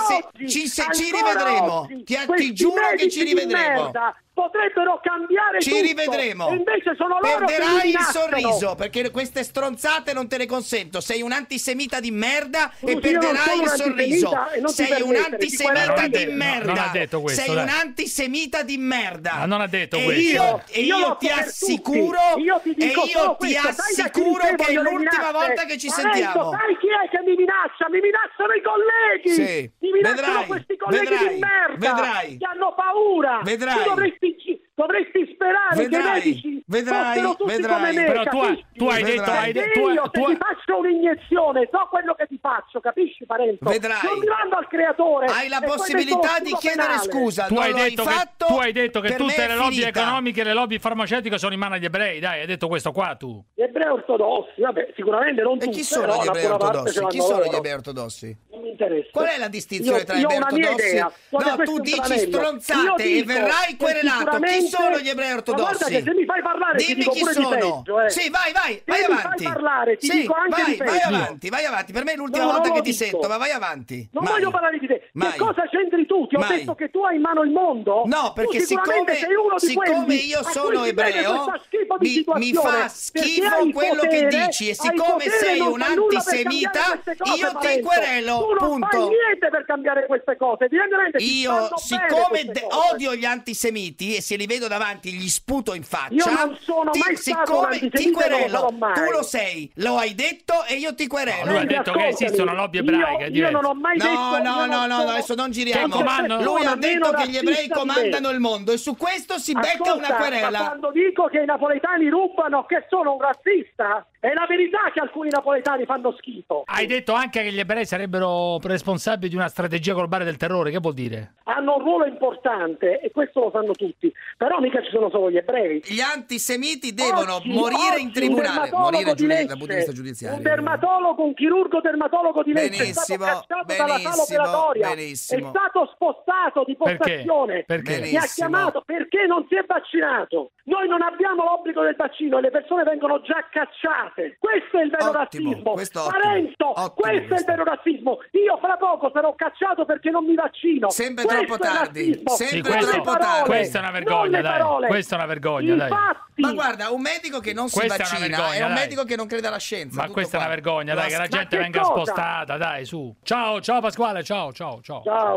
se-
oggi-
ci, se- ci rivedremo.
oggi
Ti, ti giuro che ci rivedremo.
merda Potrebbero cambiare
Ci
tutto.
rivedremo.
E invece sono loro
Perderai il sorriso perché queste stronzate non te le consento. Sei un antisemita di merda
Scusi,
e perderai il
un
sorriso. Sei un antisemita di merda.
non ha detto questo,
Sei
dai.
un antisemita di merda.
Ma non ha detto
e
questo.
Io, e
Io
io, ti assicuro.
Io ti dico
e io ti
questo.
Assicuro che è l'ultima volta che ci sentiamo.
sai chi è che mi minaccia? Mi minacciano i colleghi.
Sì.
Mi minacciano
Vedrai,
questi colleghi
vedrai,
di merda.
vedrai.
Che hanno paura.
Vedrai.
Tu dovresti, <laughs> speak to dovresti sperare che i
Vedrai,
medici
vedrai, vedrai.
come me.
Però tu tu hai detto- hai de- tu hai-
io
tu
se ti faccio un'iniezione so quello che ti faccio, capisci Parenzo?
Vedrai.
Non mi mando al creatore.
Hai la
e
possibilità di chiedere
penale.
scusa.
Tu hai,
hai
detto che, tu hai detto che tutte le lobby economiche e le lobby farmaceutiche sono in mano agli ebrei. Dai, hai detto questo qua tu.
Gli ebrei ortodossi, vabbè, sicuramente non
E
tutti,
chi sono gli ebrei ortodossi? Chi sono
loro.
gli ebrei ortodossi?
Non mi interessa.
Qual è la distinzione
Io-
tra
ho
ebrei ortodossi? No, tu dici stronzate e verrai querelato. Chi sono gli ebrei
Ma
ortodossi?
guarda che se mi fai parlare ti
Dimmi
dico
chi sono.
peggio, eh.
Sì, vai, vai,
Se
vai
mi
avanti.
fai parlare ti
Sì,
dico anche
vai,
di
vai avanti, vai avanti. Per me è l'ultima
No,
volta che ti sento, ma vai avanti.
Non
Mai.
voglio parlare di te.
Mai.
Che cosa c'entri tu? Ti ho
Mai.
detto che tu hai in mano il mondo?
No, perché siccome,
sei uno di
siccome io sono ebreo, mi, mi fa schifo quello
potere,
che dici e siccome sei un antisemita, io ti querelo, punto.
niente per cambiare queste cose. Ti? Ti
Io, siccome odio gli antisemiti e se li vedo davanti gli sputo in faccia,
Io non sono
ti,
mai
siccome ti
lo
querelo, tu lo sei, lo hai detto e io ti querelo.
No, lui ha detto che esiste una lobby ebraica, è
Io, io non ho mai
No,
detto
no, no, no, no,
sono-
adesso non giriamo.
Che comandano?
Lui ha detto che gli ebrei comandano il mondo e su questo si becca
Ascolta,
una
Ma
querela.
quando dico che i napoletani rubano, che sono un razzista, è la verità che alcuni napoletani fanno schifo.
Hai detto anche che gli ebrei sarebbero responsabili di una strategia globale del terrore. Che vuol dire?
Hanno un ruolo importante e questo lo sanno tutti, però mica ci sono solo gli ebrei.
Gli antisemiti devono
Oggi-
morire
oggi
in
un
tribunale, morire
Lecce,
dal punto di vista giudiziario.
Un dermatologo, un chirurgo dermatologo di Lecce è stato
Benissimo,
cacciato dalla sala
benissimo,
operatoria,
benissimo.
è stato spostato di
Perché?
postazione.
Perché?
Mi ha
Benissimo.
chiamato perché non si è vaccinato. Noi non abbiamo l'obbligo del vaccino e le persone vengono già cacciate. Questo è il vero
Ottimo,
razzismo.
questo
Parenzo,
ottimo
questo è il
questo.
vero razzismo. Io fra poco sarò cacciato perché non mi vaccino.
Sempre
Questo
troppo tardi, sempre
Sì, questo-
le parole,
questa è una
non
vergogna, dai.
parole.
Questa è una vergogna,
I
dai.
fatti.
Ma guarda, un medico che non si
Questa è
vaccina
vergogna,
è un
dai.
medico che non crede alla scienza.
Ma
tutto
questa è
qua.
una vergogna, dai, che la gente
che
venga
cosa?
spostata, dai, su. Ciao, ciao Pasquale, ciao, ciao, ciao.
Ciao.